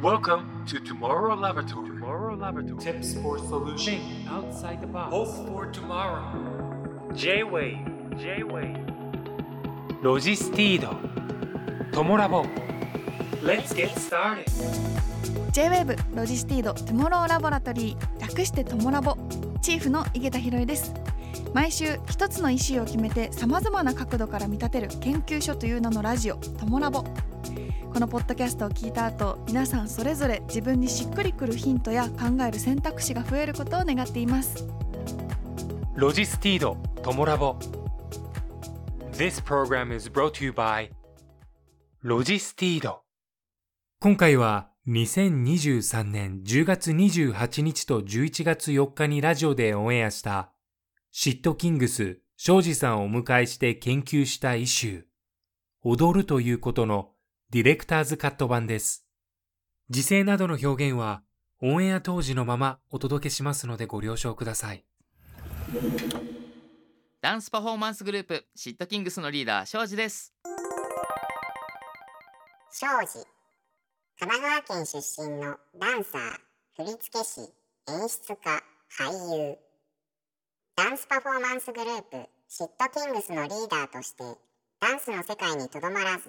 Welcome to Tomorrow Laboratory. Tomorrow Laboratory. Tips for solution outside the box. Hope for tomorrow J-WAVE. J-WAVE. ロジスティード。トモラボ。Let's get started J-WAVE ロジスティード Tomorrow Laboratory 略してトモラボチーフの井桁弘恵です毎週一つのイシューを決めてさまざまな角度から見立てる研究所という名のラジオトモラボこのポッドキャストを聞いた後皆さんそれぞれ自分にしっくりくるヒントや考える選択肢が増えることを願っていますロジスティード。トモラボ。This program is brought to you by ロジスティード。今回は2023年10月28日と11月4日にラジオでオンエアしたシットキングス庄司さんをお迎えして研究したイシュー踊るということのディレクターズカット版です。時勢などの表現はオンエア当時のままお届けしますのでご了承ください。ダンスパフォーマンスグループシットキングスのリーダー庄司です庄司神奈川県出身のダンサー振付師演出家俳優ダンスパフォーマンスグループシットキングスのリーダーとしてダンスの世界にとどまらず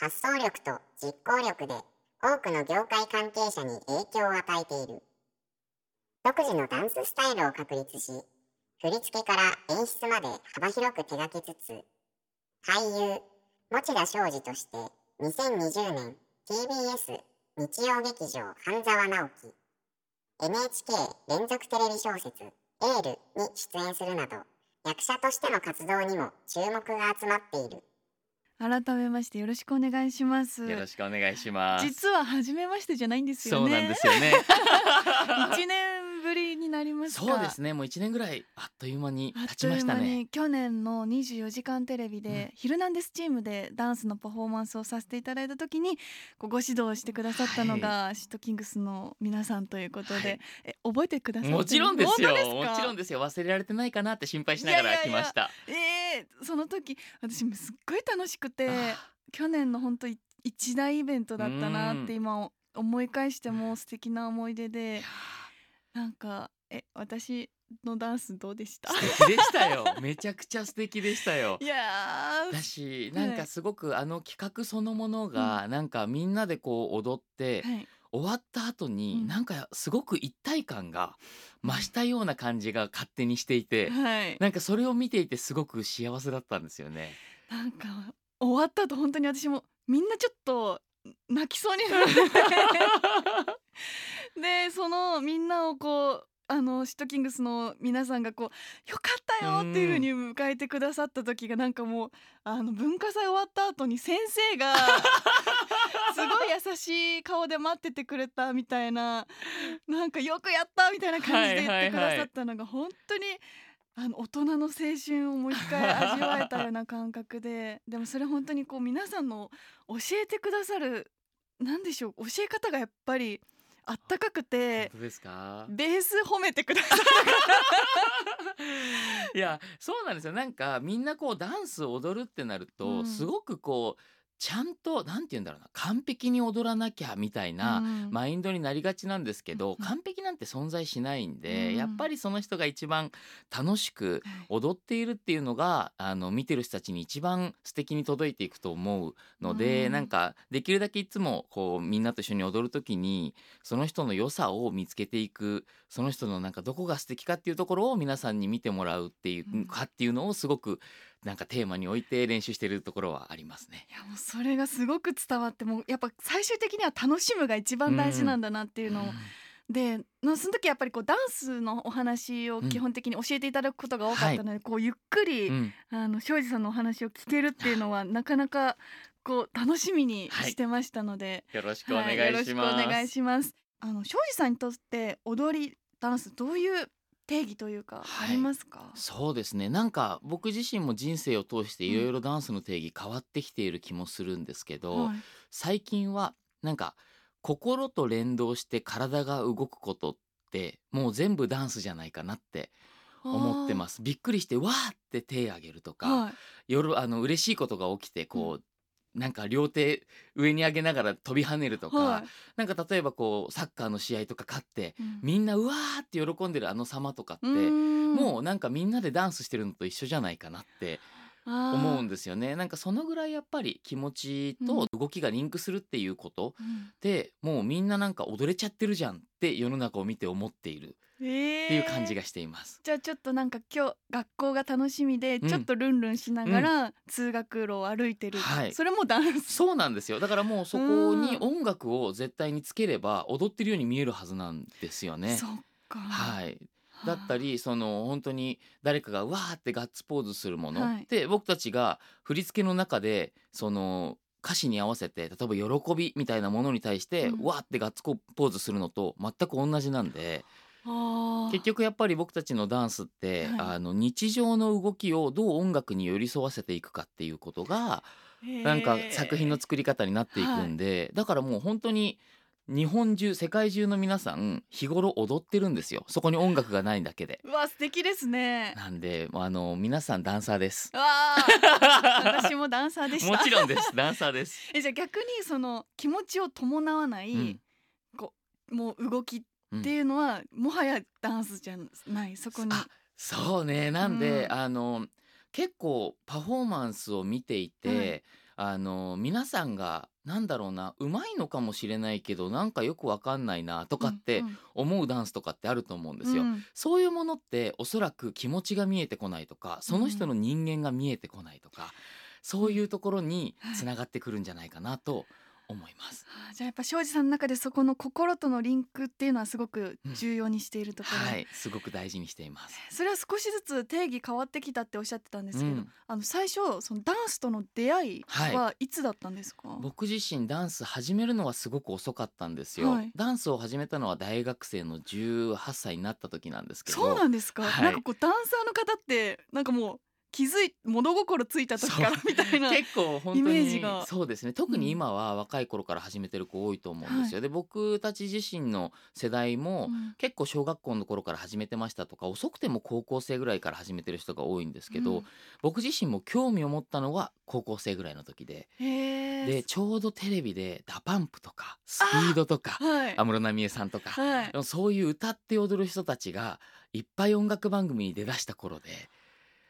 発想力と実行力で多くの業界関係者に影響を与えている。独自のダンススタイルを確立し振り付けから演出まで幅広く手掛けつつ俳優持田庄司として2020年 TBS 日曜劇場半沢直樹 NHK 連続テレビ小説「エール」に出演するなど役者としての活動にも注目が集まっている。改めましてよろしくお願いします。よろしくお願いします。実は初めましてじゃないんですよそうねなんですよね。一年ぶりになりますか？そうですね。もう一年ぐらいあっという間に経ちましたね。去年の24時間テレビでうん「ヒルナンデス」チームでダンスのパフォーマンスをさせていただいた時にご指導してくださったのが、シットキングスの皆さんということで、はい。え覚えてくださってるもちろんですよ。もちろんですよ。忘れられてないかなって心配しながら来ました。えーその時私もすっごい楽しくてあ。去年の本当い一大イベントだったなってうん。今思い返しても素敵な思い出でなんかえ私のダンスどうでした？素敵でしたよ。めちゃくちゃ素敵でしたよ。いやーだしなんかすごくあの企画そのものがなんかみんなでこう踊ってはい。終わった後にうん。なんかすごく一体感が増したような感じが勝手にしていてはい。なんかそれを見ていてすごく幸せだったんですよね。なんか終わった後本当に私もみんなちょっと泣きそうになってでそのみんなをこうあのシットキングスの皆さんがこう「よかったよ」っていう風に迎えてくださった時がなんかもうあの文化祭終わった後に先生が すごい優しい顔で待っててくれたみたいななんか「よくやった」みたいな感じで言ってくださったのが本当にあの大人の青春をもう一回味わえたような感覚で。でもそれ本当にこう皆さんの教えてくださるなんでしょう教え方がやっぱりあったかくて本当ですか？ベース褒めてくださる いやそうなんですよ。なんかみんなこうダンスを踊るってなると、うん。すごくこうちゃんとなんて言うんだろうな完璧に踊らなきゃみたいな、うん。マインドになりがちなんですけど、うん完璧なんて存在しないんで、うん。やっぱりその人が一番楽しく踊っているっていうのがあの見てる人たちに一番素敵に届いていくと思うので、うん。なんかできるだけいつもこうみんなと一緒に踊る時にその人の良さを見つけていくその人のなんかどこが素敵かっていうところを皆さんに見てもらうっていう、うんかっていうのをすごくなんかテーマに置いて練習してるところはありますね。いやもうそれがすごく伝わってもうやっぱ最終的には楽しむが一番大事なんだなっていうのを、でのその時やっぱりこうダンスのお話を基本的に教えていただくことが多かったので、こうゆっくり、うん。あの庄司さんのお話を聞けるっていうのは なかなかこう楽しみにしてましたので、よろしくお願はいよろいします。しくお願いします。あの庄司さんにとって踊りダンスどういう定義というかあはい。りますか？そうですね。なんか僕自身も人生を通していろいろダンスの定義変わってきている気もするんですけど、はい。最近はなんか心と連動して体が動くことってもう全部ダンスじゃないかなって思ってます。びっくりしてわーって手挙げるとか、はい。夜あの嬉しいことが起きてこう、なんか両手上に上げながら飛び跳ねるとか、はい。なんか例えばこうサッカーの試合とか勝ってうん。みんなうわーって喜んでるあの様とかって、もうなんかみんなでダンスしてるのと一緒じゃないかなって思うんでですよね。なんかそのぐらいやっぱり気持ちと動きがリンクするっていうことで、もうみんななんか踊れちゃってるじゃんって世の中を見て思っているえっていう感じがしています。じゃあちょっとなんか今日学校が楽しみでうんちょっとルンルンしながら通学路を歩いてる、はい。それもダンス。そうなんですよ。だからもうそこに音楽を絶対につければ踊ってるように見えるはずなんですよね。そっか。はい、だったりその本当に誰かがわーってガッツポーズするもの、はい。で僕たちが振り付けの中でその歌詞に合わせて例えば喜びみたいなものに対して、うん。わーってガッツポーズするのと全く同じなんで結局やっぱり僕たちのダンスって、はい。あの日常の動きをどう音楽に寄り添わせていくかっていうことがなんか作品の作り方になっていくんで、だからもう本当に日本中世界中の皆さん日頃踊ってるんですよ。そこに音楽がないだけで。うわ素敵ですね。なんであの皆さんダンサーです。わあ私もダンサーでした。もちろんです。ダンサーです。えじゃあ逆にその気持ちを伴わない、うん。こうもう動きっうんていうのは、もはやダンスじゃない。そこに。あそうね。なんで、うん。あの結構パフォーマンスを見ていて、あの皆さんがなんだろうなうまいのかもしれないけどなんかよくわかんないなとかってうん。思うダンスとかってあると思うんですよ。うん。そういうものっておそらく気持ちが見えてこないとかその人の人間が見えてこないとか、そういうところにはい。つながってくるんじゃないかなと思います。あじゃあやっぱ庄司さんの中でそこの心とのリンクっていうのはすごく重要にしているところ、はい、すごく大事にしています。それは少しずつ定義変わってきたっておっしゃってたんですけど、うん。あの最初そのダンスとの出会いはい。つだったんですか、僕自身ダンス始めるのはすごく遅かったんですよ、はい。ダンスを始めたのは大学生の18歳になった時なんですけど。そうなんですか、はい。なんかこうダンサーの方ってなんかもう気づい物心ついた時からみたいな結構本当イメーにジが。そうですね。特に今は若い頃から始めてる子多いと思うんですよ、で僕たち自身の世代も、うん。結構小学校の頃から始めてましたとか遅くても高校生ぐらいから始めてる人が多いんですけど、うん。僕自身も興味を持ったのは高校生ぐらいの時で、でちょうどテレビで DA PUMP とかスピードとかはい。安室奈美恵さんとか、はい。そういう歌って踊る人たちがいっぱい音楽番組に出だした頃で,、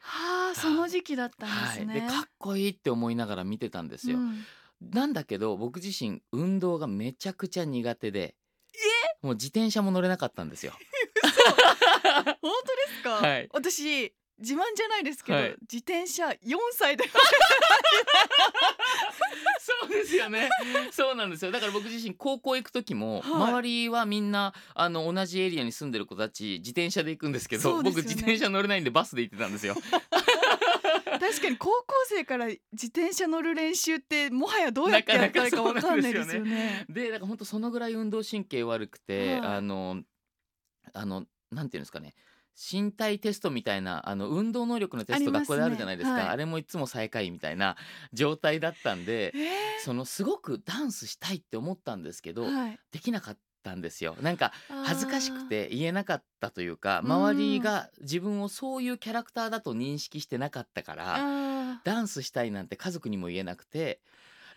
はあその時期だったんですね、はい、でかっこいいって思いながら見てたんですよ。うん。なんだけど僕自身運動がめちゃくちゃ苦手でもう自転車も乗れなかったんですよ。本当ですか、はい。私自慢じゃないですけど、はい自転車4歳で そうですよね。そうなんですよ。だから僕自身高校行く時も、はい周りはみんなあの同じエリアに住んでる子たち自転車で行くんですけど、そうですよね僕自転車乗れないんでバスで行ってたんですよ。確かに高校生から自転車乗る練習ってもはやどうやってやったらいいかわかんないですよね。でだから本当そのぐらい運動神経悪くて、はいあのあのなんていうんですかね身体テストみたいなあの運動能力のテスト学校であるじゃないですか。あはい。れもいつも最下位みたいな 状態だったんでえそのすごくダンスしたいって思ったんですけど、ーはい。できなかったんですよ。なんか恥ずかしくあて言えなかったというかうん。周りが自分をそういうキャラクターだと認識してなかったかーらあダンスしたいなんて家族にも言えなくて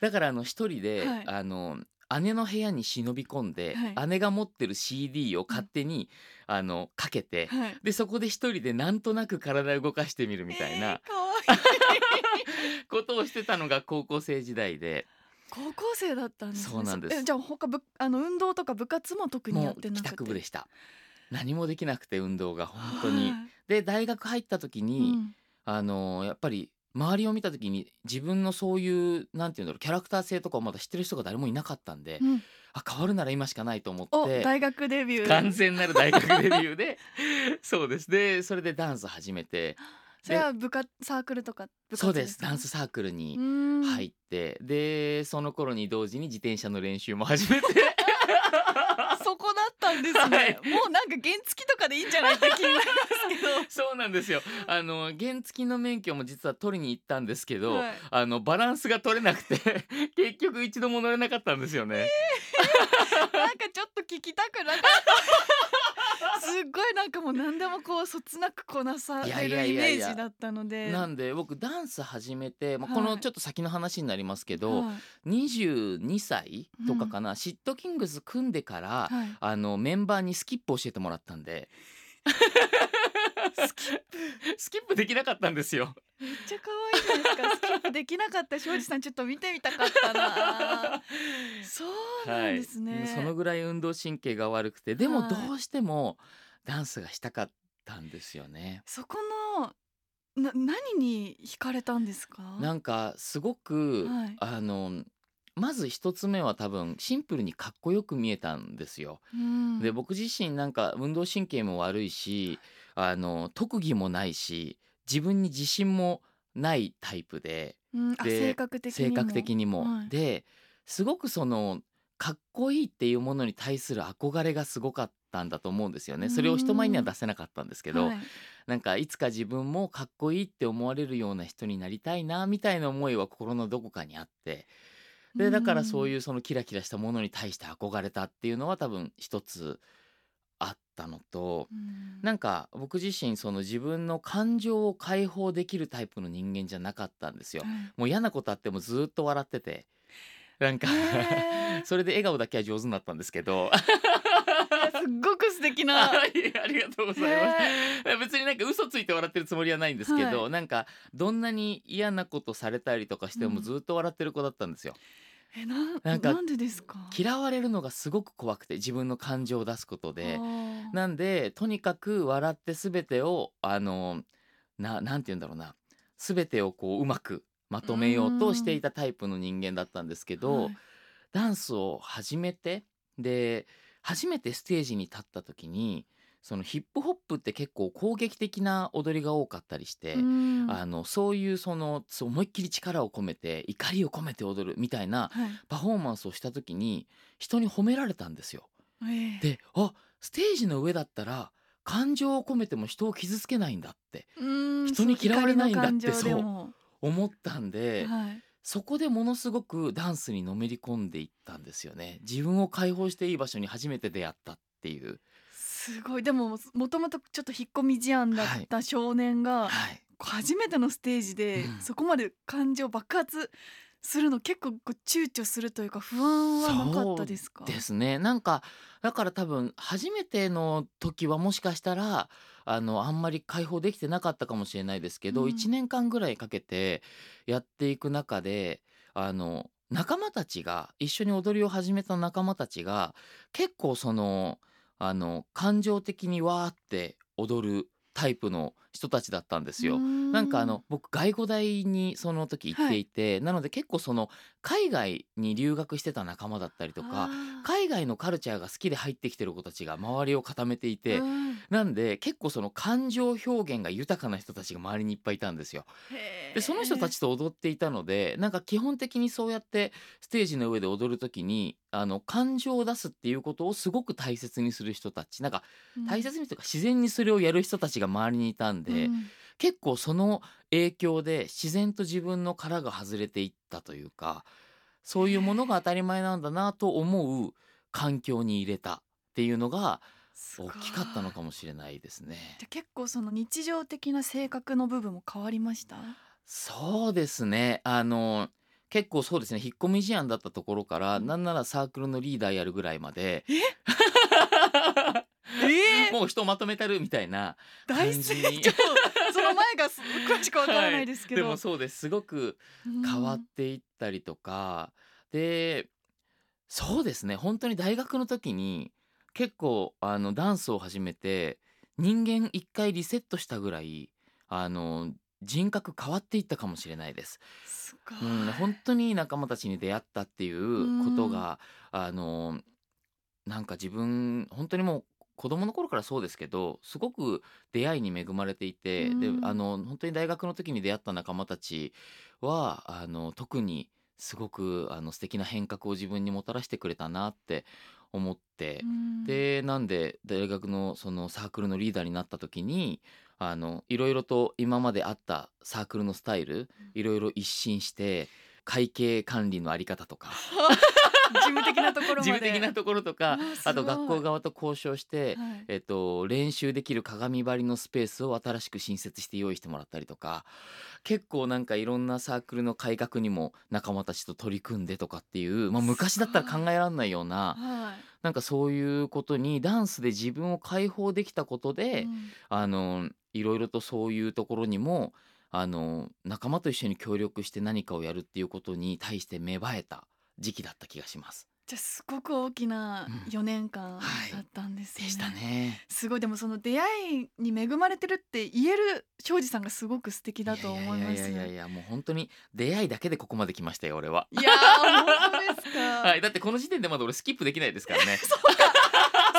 だからあの一人で、はい。あの姉の部屋に忍び込んで、はい。姉が持ってる CD を勝手に、あのかけて、ーはい。でそこで一人でなんとなく体を動かしてみるみたいなえーかわいい。ことをしてたのが高校生時代で。高校生だったんですね。そうなんです。えじゃあ他ぶあの運動とか部活も特にやもう帰ってなくて。宅部でした。何もできなくて運動が本当に。はい。で大学入った時うに、ん。あのやっぱり周りを見た時に自分のそういうなんていうんだろうキャラクター性とかをまだ知ってる人が誰もいなかったんで、うん。あ変わるなら今しかないと思おって大学デビュー。完全なる大学デビューで そうです。でそれでダンス始めてそれは部活サークルとか部活そうです。かダンスサークルにうん。入って、でその頃に同時に自転車の練習も始めて そこだったんですね、はい。もうなんか原付とかでいいんじゃないって気になりますけど。そうなんですよ。あの原付の免許も実は取りに行ったんですけど、はい。あのバランスが取れなくて 結局一度も乗れなかったんですよね。なんかちょっと聞きたくなかった すごいなんかもう何でもこうそつなくこなされるイメージだったので。なんで僕ダンス始めて、まあ、はいこのちょっと先の話になりますけど、はい。22歳とかかな、シットキングス組んでから、はい。あのメンバーにスキップ教えてもらったんで スキップ。できなかったんですよ。めっちゃ可愛いじゃないですか。スキップできなかった。庄司さんちょっと見てみたかったな。そうなんですね、はい、そのぐらい運動神経が悪くてでもはいどうしてもダンスがしたかったんですよね。そこのな何に惹かれたんですか？なんかすごく、はい。あのまず一つ目は多分シンプルにかっこよく見えたんですよ。うん。で僕自身なんか運動神経も悪いしあの特技もないし自分に自信もないタイプでうんあで性格的にも。性格的にも。はい。ですごくそのかっこいいっていうものに対する憧れがすごかったんだと思うんですよね。それを人前には出せなかったんですけど、はい。なんかいつか自分もかっこいいって思われるような人になりたいなみたいな思いは心のどこかにあって。でだからそういううそのキラキラしたものに対して憧れたっていうのは多分一つあったのとん。なんか僕自身その自分の感情を解放できるタイプの人間じゃなかったんですよ。はい。もう嫌なことあってもずっと笑ってて。なんか それで笑顔だけは上手になったんですけど。すっごく素敵な はいありがとうございます。別になんか嘘ついて笑ってるつもりはないんですけど、はい。なんかどんなに嫌なことされたりとかしてうん。もずっと笑ってる子だったんですよ。えななんかなんでですか？嫌われるのがすごく怖くて自分の感情を出すことで。なんでとにかく笑って全てをあのななんて言うんだろうな。全てをこううまくまとめようとしていたタイプの人間だったんですけど、はい。ダンスを始めてで初めてステージに立った時にそのヒップホップって結構攻撃的な踊りが多かったりして、うん。あのそういうその思いっきり力を込めて怒りを込めて踊るみたいなはい。パフォーマンスをした時に人に褒められたんですよ。ええ。であステージの上だったら感情を込めても人を傷つけないんだって。うん人に嫌われないんだってそう思ったんで、はいそこでも。のすごくダンスにのめり込んでいったんですよね自分を解放してい。い場所に初めて出会ったっていうすごい。でももともとちょっと引っ込み思案だった少年が、はい。初めてのステージで、うん。そこまで感情爆発するの結構躊躇するというか不安はなかったですか？ですね。なんかだから多分初めての時はもしかしたらあのあんまり解放できてなかったかもしれないですけど、うん。1年間ぐらいかけてやっていく中であの仲間たちが一緒に踊りを始めた仲間たちが結構そのあの感情的にわーって踊るタイプの人たちだったんですよ。なんかあの僕外語大にその時行っていて、なので結構その海外に留学してた仲間だったりとか海外のカルチャーが好きで入ってきてる子たちが周りを固めていて、なんで結構その感情表現が豊かな人たちが周りにいっぱいいたんですよ。でその人たちと踊っていたのでなんか基本的にそうやってステージの上で踊る時にあの感情を出すっていうことをすごく大切にする人たちなんか大切にというか自然にそれをやる人たちが周りにいたんで、結構その影響で自然と自分の殻が外れていったというかそういうものが当たり前なんだなと思う環境に入れたっていうのが大きかったのかもしれないですね。じゃあ結構その日常的な性格の部分も変わりました？そうですね。あの結構そうですね。引っ込み思案だったところから、なんならサークルのリーダーやるぐらいまで。え もう人まとめたるみたいな大感じ成に 長その前がす詳しくわからないですけど、でもそうです。すごく変わっていったりとか、でそうですね。本当に大学の時に結構あのダンスを始めて人間一回リセットしたぐらいあの人格変わっていったかもしれないです。すうん、本当に仲間たちに出会ったっていうことが、あのなんか自分本当にもう子供の頃からそうですけどすごく出会いに恵まれていて、でうん。あの本当に大学の時に出会った仲間たちはあの特にすごくあの素敵な変革を自分にもたらしてくれたなって思って、うん。でなんで大学のそのサークルのリーダーになった時にあのいろいろと今まであったサークルのスタイルいろいろ一新して会計管理のあり方とか。事務的なところまで。事務的なところとかあと学校側と交渉して、はい。えっと、練習できる鏡張りのスペースを新しく新設して用意してもらったりとか。結構なんかいろんなサークルの改革にも仲間たちと取り組んでとかっていう、まあ、昔だったら考えられないようなはい。なんかそういうことにダンスで自分を解放できたことで、うん。あのいろいろとそういうところにもあの仲間と一緒に協力して何かをやるっていうことに対して芽生えた時期だった気がします。じゃあすごく大きなうん4年間はいだったんですね。でしたね。すごいでもその出会いに恵まれてるって言える庄司さんがすごく素敵だと思います。やいやいやいやもう本当に出会いだけでここまで来ましたよ俺は。いやー本当ですか？はいだってこの時点でまだ俺スキップできないですからね。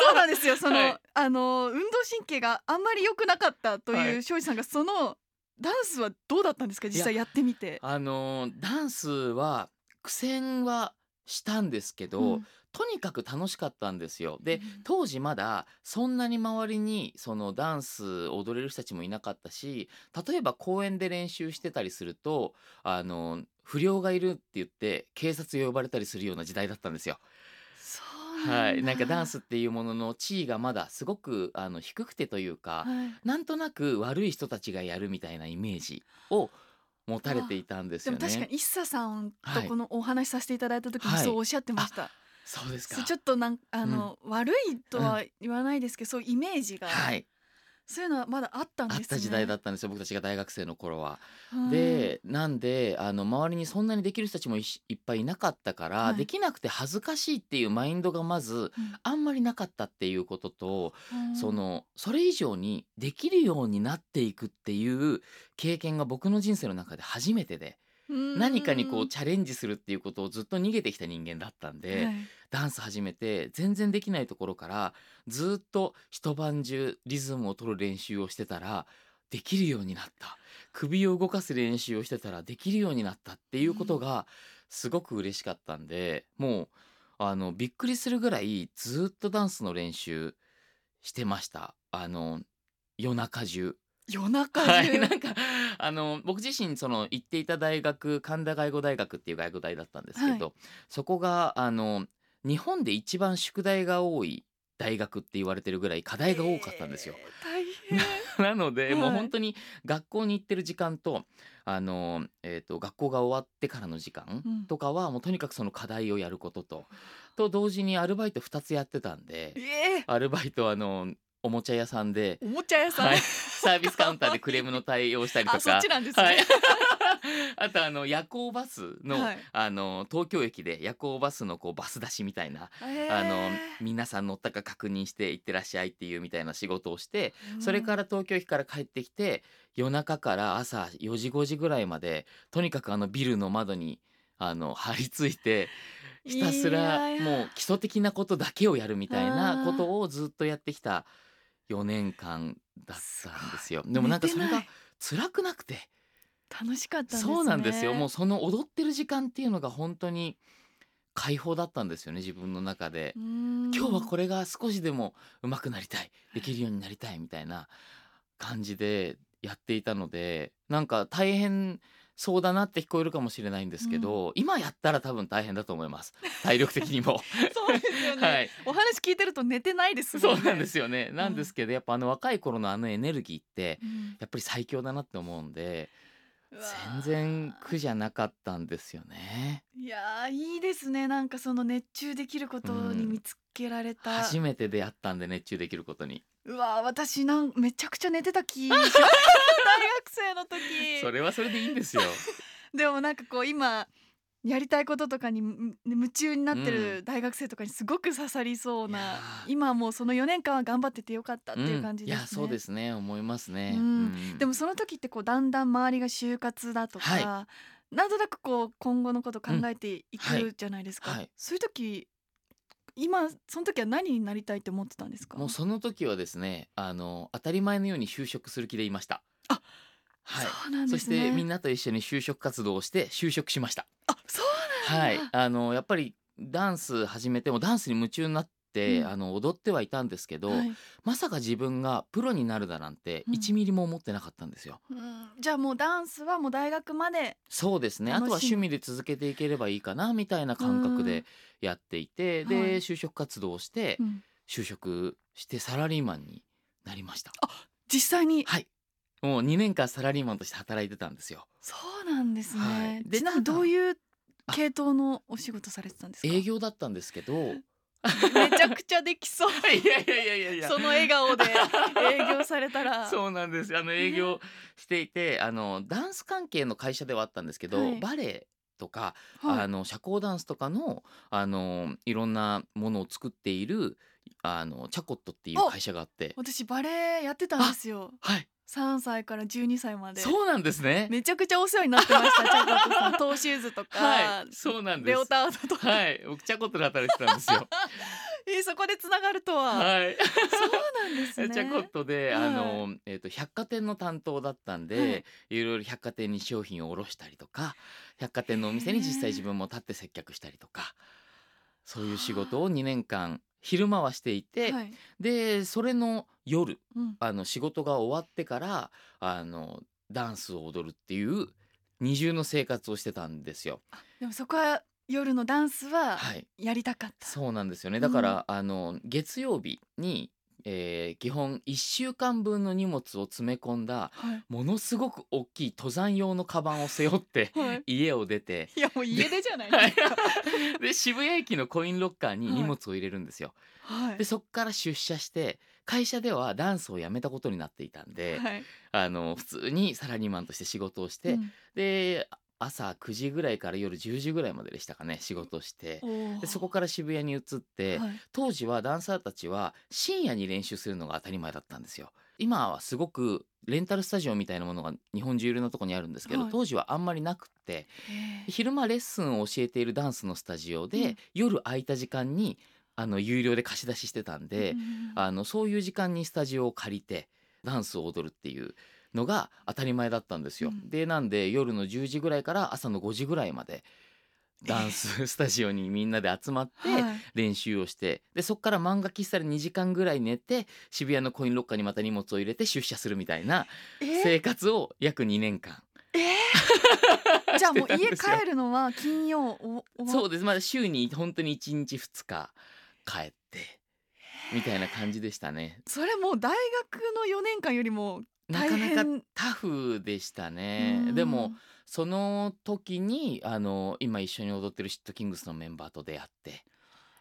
そうなんですよ。その、はいあの運動神経があんまり良くなかったとはいいう庄司さんがそのダンスはどうだったんですか？実際やってみて。あのダンスは苦戦はしたんですけど、うんとにかく楽しかったんですよ。でうん当時まだそんなに周りにそのダンス踊れる人たちもいなかったし例えば公園で練習してたりするとあの不良がいるって言って警察呼ばれたりするような時代だったんですよ。はい、なんかダン スっていうものの地位がまだすごくあの低くてというか、はい。なんとなく悪い人たちがやるみたいなイメージを持たれていたんですよね。でも確かに一茶さんとはいこのお話しさせていただいた時にはいそうおっしゃってました。そうですか。ちょっとなんあの、悪いとは言わないですけど、そういうイメージが、はい、そういうのはまだあったんですね。あった時代だったんですよ僕たちが大学生の頃は。うんでなんであの周りにそんなにできる人たちもいっぱいいなかったから、はい。できなくて恥ずかしいっていうマインドがまずうん。あんまりなかったっていうことと、うん。そのそれ以上にできるようになっていくっていう経験が僕の人生の中で初めてで、うん何かにこうチャレンジするっていうことをずっと逃げてきた人間だったんで、はい。ダンス始めて全然できないところからずっと一晩中リズムを取る練習をしてたらできるようになった。首を動かす練習をしてたらできるようになったっていうことがすごく嬉しかったんでもうあのびっくりするぐらいずっとダンスの練習してました。あの夜中中。夜中中、はい、なんかあの僕自身その行っていた大学神田外語大学っていう外語大だったんですけど、そこがあの日本で一番宿題が多い大学って言われてるぐらい課題が多かったんですよ。えー大変。なので、はい。もう本当に学校に行ってる時間とあの、えー、と学校が終わってからの時間うん。とかはもうとにかくその課題をやることと、と同時にアルバイト2つやってたんでえアルバイトはあのおもちゃ屋さんでー、おもちゃ屋さん、はい、サービスカウンターでクレームの対応したりとか。あそっちなんですね、はい、あとあの夜行バスの,、はい。あの東京駅で夜行バスのこうバス出しみたいな、えー。あの皆さん乗ったか確認して行ってらっしゃいっていうみたいな仕事をして、それから東京駅から帰ってきて夜中から朝4時5時ぐらいまでとにかくあのビルの窓にあの張り付いてひたすらもう基礎的なことだけをやるみたいなことをずっとやってきた4年間だったんですよ。でもなんかそれが辛くなくて。楽しかったんですね。そうなんですよ。もうその踊ってる時間っていうのが本当に解放だったんですよね自分の中で。今今日はこれが少しでも上手くなりたい。できるようになりたいみたいな感じでやっていたのでなんか大変そうだなって聞こえるかもしれないんですけど、今やったら多分大変だと思います。体力的にも。そうですよね、はい。お話聞いてると寝てないですね。そうなんですよね。なんですけどやっぱあの若い頃のあのエネルギーってうん。やっぱり最強だなって思うんで全然苦じゃなかったんですよね。いやーいいですね。なんかその熱中できることに見つけられた、初めて出会ったんで熱中できることに。うわー私なんめちゃくちゃ寝てた気 大学生の時。それはそれでいいんですよ。でもなんかこう今やりたいこととかにむ夢中になってうる大学生とかにすごく刺さりそうな、いやー。今はもうその4年間は頑張っててよかったっていう感じですね、んいやそうですね。思いますね。うん。うん。でもその時ってこうだんだん周りが就活だとか、はなんとなくこう今後のこと考えていくじゃないですか、はい。そういう時今その時は何になりたいって思ってたんですか？もうその時はですねあの当たり前のように就職する気でいました。あはい。そうなんそしですねてみんなと一緒に就職活動をして就職しました。あそうなんだはい。あのやっぱりダンス始めてもダンスに夢中になっあの踊ってはいたんですけど、はい。まさか自分がプロになるだなんてうん。1ミリも思ってなかったんですよ。うん。じゃあもうダンスはもう大学までそうですね。あとは趣味で続けていければいいかなみたいな感覚でやっていて、うんで、はい。就職活動をして、うん。就職してサラリーマンになりました。実際に？はい。もう2年間サラリーマンとして働いてたんですよ。そうなんですはねい。でちなみにどういうあ。系統のお仕事されてたんですか？営業だったんですけどいめちゃくちゃできそう。やいやいやいやいや。その笑顔で 営業されたら。そうなんです。よあの営業していてあのダンス関係の会社ではあったんですけど、はい。バレエとか、はい。あの社交ダンスとかのあのいろんなものを作っているあのチャコットっていう会社があって。私バレエやってたんですよ。はい3歳から12歳まで。そうなんですね。めちゃくちゃお世話になってましたチャコットさん トーシューズとか、はいそうなんです。レオタードとか、はい。僕チャコットで働いてたんですよ。えーそこでつながるとは、はい。そうなんですね。チャコットで、はいあの、えっ、と、百貨店の担当だったんで、はい。い、ろいろ百貨店に商品を卸したりとか。百貨店のお店に実際自分も立って接客したりとか。そういう仕事を2年間、昼間はしていて、はいで、それの夜、うん、あの仕事が終わってから、あのダンスを踊るっていう。二重の生活をしてたんですよ。でもそこは夜のダンスははい。やりたかった、そうなんですよねだから、あの月曜日に、えー基本1週間分の荷物を詰め込んだはいものすごく大きい登山用のカバンを背負って はい家を出ていやもう家出じゃないはいですか。で 渋谷駅のコインロッカーにはい荷物を入れるんですよ。はい。でそっから出社して会社ではダンスをやめたことになっていたんで、はい。あの普通にサラリーマンとして仕事をして、うんで朝9時ぐらいから夜10時ぐらいまででしたかね仕事をして。でそこから渋谷に移って、はい。当時はダンサーたちは深夜に練習するのが当たり前だったんですよ。今はすごくレンタルスタジオみたいなものが日本中いろんなとこにあるんですけど、はい。当時はあんまりなくって昼間レッスンを教えているダンスのスタジオで、うん。夜空いた時間にあの有料で貸し出ししてたんで、うん。あのそういう時間にスタジオを借りてダンスを踊るっていうのが当たり前だったんですよ。うん。でなんで夜の10時ぐらいから朝の5時ぐらいまでダンス スタジオにみんなで集まってはい。練習をしてでそこから漫画喫茶で2時間ぐらい寝て渋谷のコインロッカーにまた荷物を入れて出社するみたいなえ生活を約2年間。えー。じゃあもう家帰るのは金曜おおそうです。まだ週に本当に1日2日帰ってみたいな感じでしたね。それもう大学の4年間よりもなかなかタフでしたね。でもその時にあの今一緒に踊ってるシットキングスのメンバーと出会って、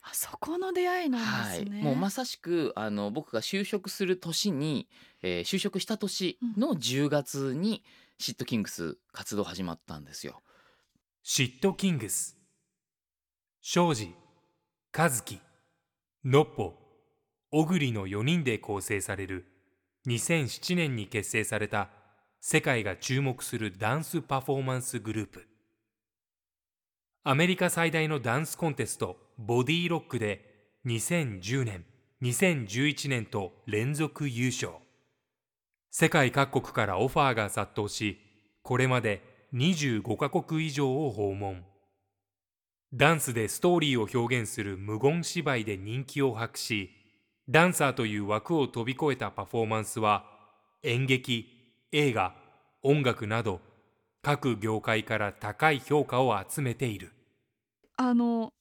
あそこの出会いなんはい、ですね、もうまさしくあの僕が就職する年に、えー就職した年の10月にシットキングス活動始まったんですよ。シットキングス。庄司和樹のっぽ小栗の4人で構成される2007年に結成された世界が注目するダンスパフォーマンスグループ。アメリカ最大のダンスコンテストボディロックで2010年2011年と連続優勝。世界各国からオファーが殺到しこれまで25カ国以上を訪問。ダンスでストーリーを表現する無言芝居で人気を博しダンサーという枠を飛び越えたパフォーマンスは演劇映画音楽など各業界から高い評価を集めているあの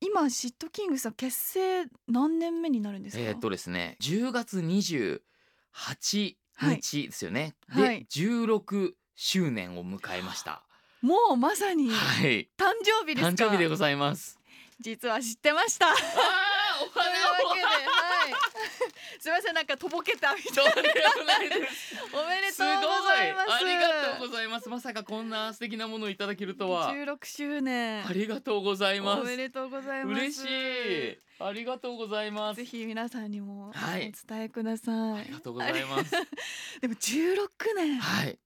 今シットキングさん結成何年目になるんですか、えーっとですね10月28日ですよね。はいで16周年を迎えました。もうまさに誕はい。生日ですか？誕生日でございます。実は知ってましたああ、おというわけで、はい。すみません、なんかとぼけたみたいな。とんでもないです。おめですと。うございます。ありがとうございます。まさかこんな素敵なものをいただけるとは。十六周年。ありがとうございます。おめでとうございます。嬉しい。ありがとうございますぜ。ひ皆さんにもおはい伝えください。ありがとうございます。でも十六年、はい。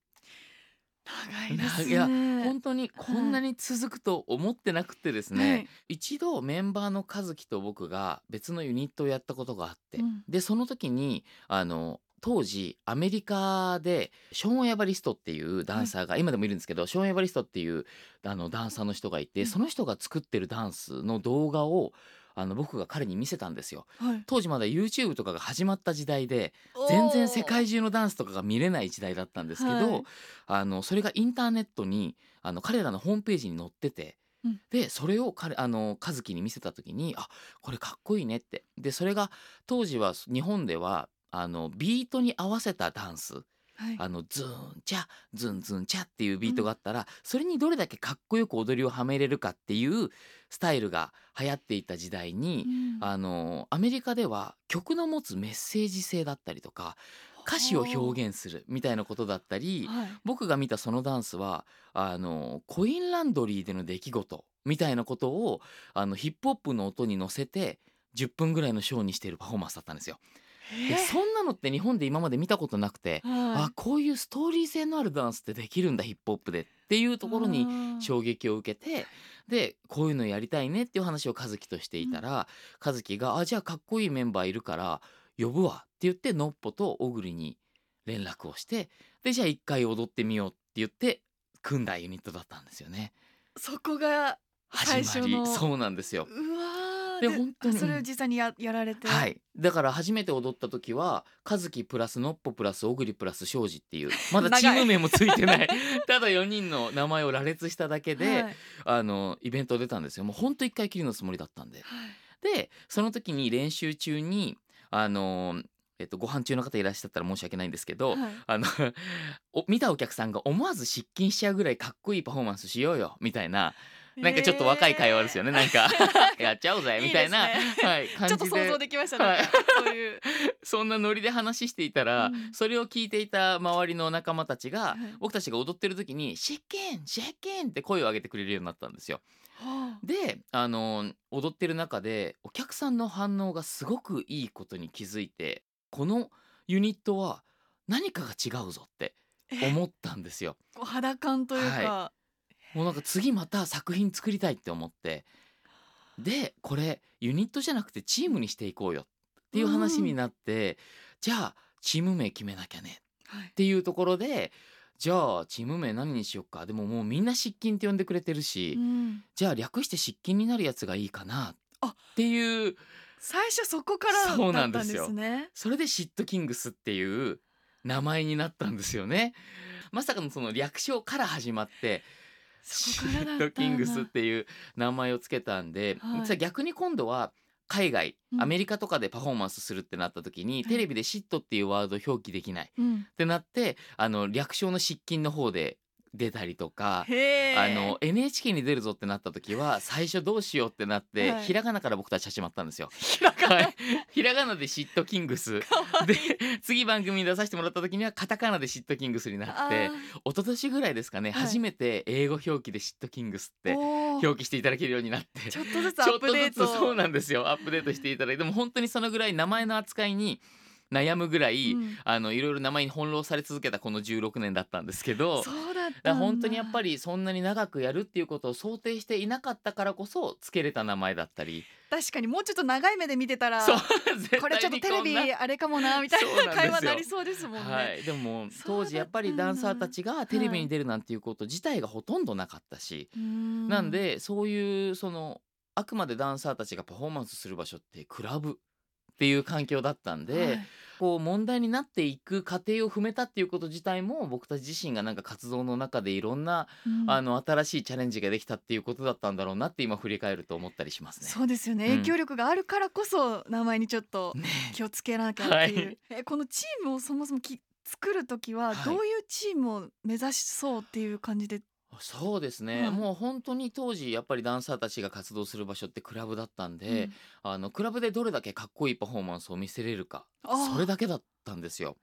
長いですね。い。や本当にこんなに続くと思ってなくてですね、はい。一度メンバーの和樹と僕が別のユニットをやったことがあって、うん。でその時にあの当時アメリカでショーン・エバリストっていうダンサーが、今でもいるんですけどショーン・エバリストっていうあのダンサーの人がいて、うん。その人が作ってるダンスの動画をあの僕が彼に見せたんですよ。はい。当時まだ YouTube とかが始まった時代で全然世界中中のダンスとかが見れない時代だったんですけど、はい。あのそれがインターネットにあの彼らのホームページに載ってて、うん。でそれを彼あの和樹に見せた時にあこれかっこいいねって。でそれが当時は日本ではあのビートに合わせたダンス。はい。あのズーンチャズンズンチャっていうビートがあったら、それにどれだけかっこよく踊りをはめれるかっていうスタイルが流行っていた時代に、うん。あのアメリカでは曲の持つメッセージ性だったりとか歌詞を表現するみたいなことだったりはい。僕が見たそのダンスはあのコインランドリーでの出来事みたいなことをあのヒップホップの音に乗せて10分ぐらいのショーにしているパフォーマンスだったんですよ。でそんなのって日本で今まで見たことなくて、はあこういうストーリー性のあるダンスってできるんだヒップホップでっていうところに衝撃を受けてでこういうのやりたいねっていう話を和樹としていたら、和樹が「あじゃあかっこいいメンバーいるから呼ぶわ」って言ってのっぽと小栗に連絡をしてでじゃあ一回踊ってみようって言って組んだユニットだったんですよね。そこが最始まり初のそうなんですよ。うわーで 本当に。あそれを実際にややられて。はい、だから初めて踊った時は和樹プラスのっぽプラス小栗プラス庄司っていうまだチーム名もついてない。ただ4人の名前を羅列しただけで、はい。あのイベント出たんですよ。もうほんと一回きりのつもりだったんで。はい。でその時に練習中にあのえっと、ご飯中の方いらっしゃったら申し訳ないんですけど、はい。あの お見たお客さんが思わず失禁しちゃうぐらいかっこいいパフォーマンスしようよみたいななんかちょっと若い会話ですよね、なんか。やっちゃおうぜみたいな。ねはい、感じで。ちょっと想像できましたね、はい。そういう。そんなノリで話していたら、うん。それを聞いていた周りの仲間たちが、はい僕たちが踊ってる時に「シッケンシッケン!」って声を上げてくれるようになったんですよ。はであの踊ってる中でお客さんの反応がすごくいいことに気づいてこのユニットは何かが違うぞってえ？思ったんですよ。こう肌感というか、もうなんか次また作品作りたいって思ってでこれユニットじゃなくてチームにしていこうよっていう話になって、じゃあチーム名決めなきゃねはい。っていうところでじゃあチーム名何にしよっか。でももうみんな失禁って呼んでくれてるし、うん。じゃあ略して失禁になるやつがいいかなあっていう最初そこからそうだったんなんですよ。ですね。それでシットキングスっていう名前になったんですよね。まさかのその略称から始まってシそこからだったんだ。ットキングスっていう名前をつけたんで、はい。実は逆に今度は海外、うん。アメリカとかでパフォーマンスするってなった時に、はいテレビでシットっていうワードを表記できない。うん。ってなってあの略称の失禁の方で出たりとか。あの NHK に出るぞってなった時は最初どうしようってなって、はい。ひらがなから僕たち始まったんですよ。ひらがな。はい、ひらがなで「シットキングス」で次番組に出させてもらった時にはカタカナで「シットキングス」になって一昨年ぐらいですかね、はい。初めて英語表記で「シットキングス」って表記していただけるようになってちょっとずつアップデート。そうなんですよ。アップデートしていただいてでも本当にそのぐらい名前の扱いに悩むぐらい、うん。あのいろいろ名前に翻弄され続けたこの16年だったんですけど。そうだった本当にやっぱりそんなに長くやるっていうことを想定していなかったからこそつけれた名前だったり。確かにもうちょっと長い目で見てたらそう絶これちょっとテレビあれかもなみたいな会話になりそうですもんね、はい、でも当時やっぱりダンサーたちがテレビはいに出るなんていうこと自体がほとんどなかったし、うーん。なんでそういうそのあくまでダンサーたちがパフォーマンスする場所ってクラブっていう環境だったんで、はい。こう問題になっていく過程を踏めたっていうこと自体も僕たち自身がなんか活動の中でいろんな、うん。あの新しいチャレンジができたっていうことだったんだろうなって今振り返ると思ったりしますね。そうですよね、うん。影響力があるからこそ名前にちょっとね。気をつけなきゃっていう、はい。えこのチームをそもそもき作る時ははい。どういうチームを目指しそうっていう感じで、そうですね、はい。もう本当に当時やっぱりダンサーたちが活動する場所ってクラブだったんで、うん。あのクラブでどれだけかっこいいパフォーマンスを見せれるかそれだけだったんですよ。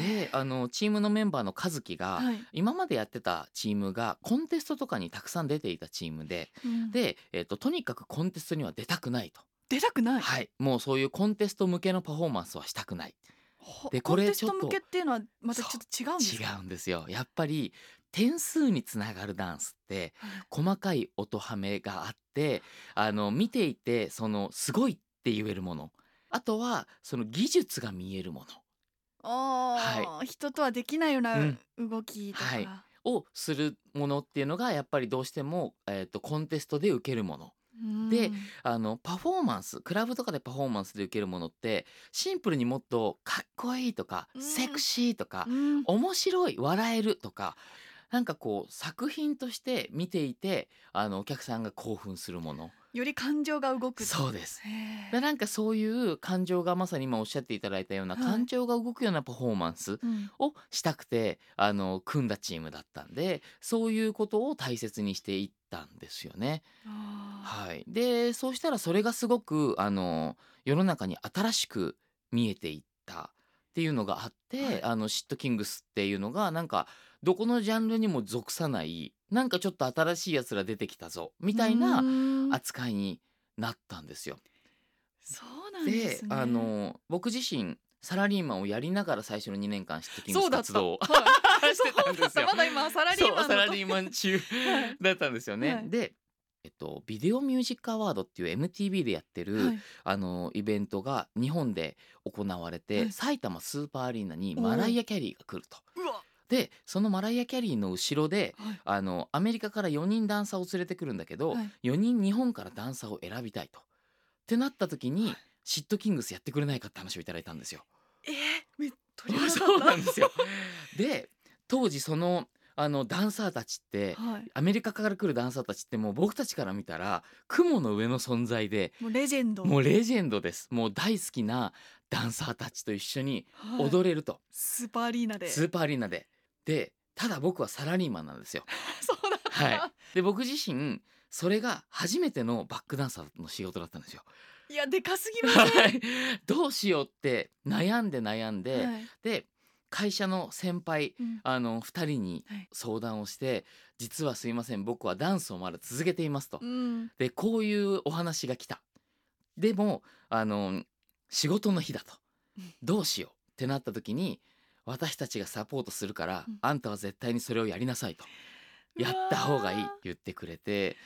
であのチームのメンバーの和樹が、はい。今までやってたチームがコンテストとかにたくさん出ていたチームでうん。で、えっととにかくコンテストには出たくないと、出たくない、はい、もうそういうコンテスト向けのパフォーマンスはしたくない。ほでこれちょっと向けっていうのはまたちょっと違うんです違かうんですよ。やっぱり点数につながるダンスって細かい音ハメがあってあの見ていてそのすごいって言えるもの。あとはその技術が見えるもの。あー人とはできないようなうん。動きとか、はい。をするものっていうのがやっぱりどうしても、えー、とコンテストで受けるもの。でうん。あのパフォーマンスクラブとかでパフォーマンスで受けるものってシンプルにもっとかっこいいとか、うん。セクシーとか、うん。面白い笑えるとかなんかこう作品として見ていてあのお客さんが興奮するもの。より感情が動くそうです。でなんかそういう感情がまさに今おっしゃっていただいたようなはい。感情が動くようなパフォーマンスうん。をしたくてあの組んだチームだったんでそういうことを大切にしていったんですよね。あ。はい、でそうしたらそれがすごくあの世の中に新しく見えていったっていうのがあって、はい。あのシットキングスっていうのがなんかどこのジャンルにも属さないなんかちょっと新しいやつら出てきたぞみたいなうん。扱いになったんですよ。そうなんでですね。あの僕自身サラリーマンをやりながら最初の2年間シットキングスそうだった。活動をはい。してたんですよ。まだ今サラリーマンサラリーマン中はい。だったんですよね。はい。で、えっと、ビデオミュージックアワードっていう MTV でやってる、はい。あのイベントが日本で行われて、はい。埼玉スーパーアリーナにマライア・キャリーが来ると。うわでそのマライア・キャリーの後ろではい。あのアメリカから4人ダンサーを連れてくるんだけど、はい。4人日本からダンサーを選びたいと。ってなった時に、はい。シットキングスやってくれないかって話をいただいたんですよ。えーめ鳥肌立った？そうなんですよ。で当時そのあのダンサーたちってはい。アメリカから来るダンサーたちってもう僕たちから見たら雲の上の存在でもうレジェンド。もうレジェンドです。もう大好きなダンサーたちと一緒にはい。踊れると、スーパーアリーナで。スーパーアリーナででただ僕はサラリーマンなんですよ。そうだ。はい。で僕自身それが初めてのバックダンサーの仕事だったんですよ。いやでかすぎません？はい。どうしようって悩んで悩んで、はい。で会社の先輩うん。あの2人にはい。相談をして「実はすいません僕はダンスをまだ続けています」と。うん。でこういうお話が来た。でもあの仕事の日だと。うん。どうしようってなった時に私たちがサポートするから、うん。あんたは絶対にそれをやりなさいと。やった方がいい言ってくれて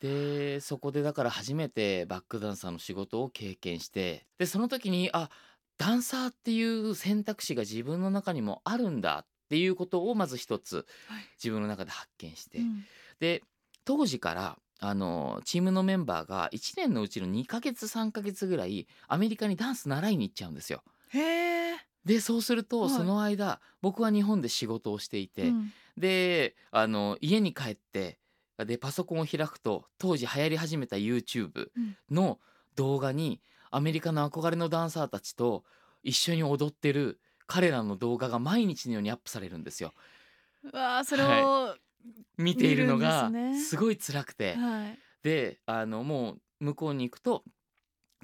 でそこでだから初めてバックダンサーの仕事を経験してでその時にあダンサーっていう選択肢が自分の中にもあるんだっていうことをまず一つはい。自分の中で発見して、うん。で当時からあのチームのメンバーが1年のうちの2ヶ月3ヶ月ぐらいアメリカにダンス習いに行っちゃうんですよ。へえでそうすると、はい。その間僕は日本で仕事をしていて、うん。であの家に帰ってでパソコンを開くと当時流行り始めた YouTube うん。の動画にアメリカの憧れのダンサーたちと一緒に踊ってる彼らの動画が毎日のようにアップされるんですよ。うわあそれを見ているのがすごい辛くて、はい。であのもう向こうに行くと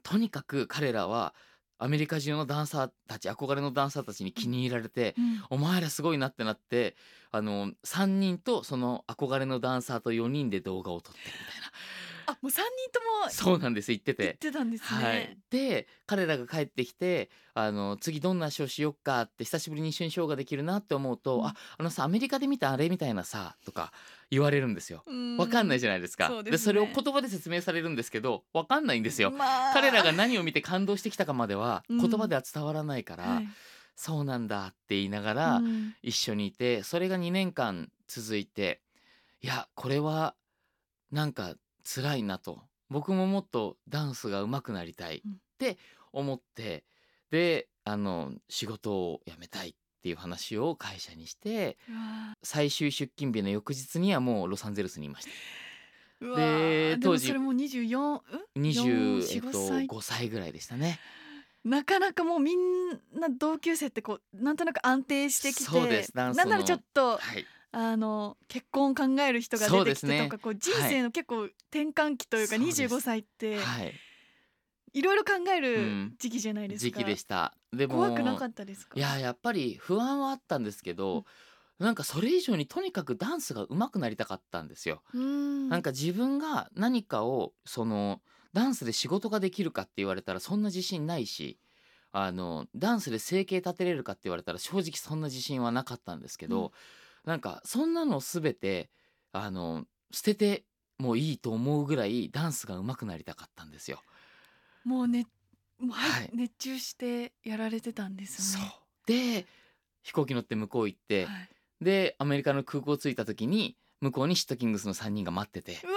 とにかく彼らはアメリカ中のダンサーたち憧れのダンサーたちに気に入られて、うん。お前らすごいなってなってあの3人とその憧れのダンサーと4人で動画を撮ってるみたいな。あもう三人ともそうなんです言って言っててたんですね、はい、で彼らが帰ってきてあの次どんなショーしよっかって久しぶりに一緒にショーができるなって思うと「うん。ああのさアメリカで見たあれみたいなさ」とか言われるんですよ。わかんないじゃないですか。そうですね。それを言葉で説明されるんですけどわかんないんですよ。まあ。彼らが何を見て感動してきたかまではうん。言葉では伝わらないから、はい。そうなんだって言いながらうん。一緒にいてそれが2年間続いていやこれはなんか辛いなと。僕ももっとダンスが上手くなりたいうんって思ってであの仕事を辞めたいっていう話を会社にして最終出勤日の翌日にはもうロサンゼルスにいました。で当時でもそれも24うん？20 4えっと5歳？5歳ぐらいでしたね。なかなかもうみんな同級生ってこうなんとなく安定してきてなんならちょっとはい、あの結婚を考える人が出てきてとか、こう人生の結構転換期というかそうです。25歳ってはい、いろいろ考えうるん時期じゃないですか、時期でした。でも怖くなかったですか？いややっぱり不安はあったんですけど、なんかそれ以上にとにかくダンスが上手くなりたかったんですよ。うんなんか自分が何かをそのダンスで仕事ができるかって言われたらそんな自信ないしあのダンスで生計立てれるかって言われたら正直そんな自信はなかったんですけど、なんかそんなの全てあの捨ててもいいと思うぐらいダンスが上手くなりたかったんですよ。もうねもう、はいはい。熱中してやられてたんですそう。ね。で飛行機乗って向こう行って、はい。でアメリカの空港着いた時に向こうにシットキングスの3人が待ってて。うわ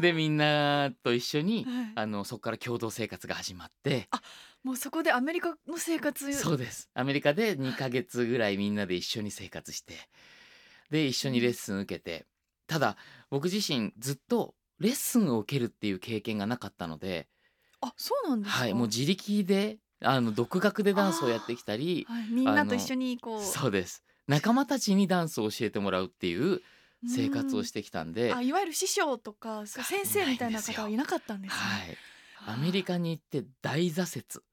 でみんなと一緒にはい。あのそこから共同生活が始まって。もうそこでアメリカの生活。そうです。アメリカで2ヶ月ぐらいみんなで一緒に生活して。で一緒にレッスン受けて。ただ僕自身ずっとレッスンを受けるっていう経験がなかったので、あそうなんですか？はい、もう自力であの独学でダンスをやってきたりはい、みんなと一緒にこう。そうです。仲間たちにダンスを教えてもらうっていう生活をしてきたんで、あいわゆる師匠とか先生みたいな方はいなかったんですね。はい、アメリカに行って大挫折。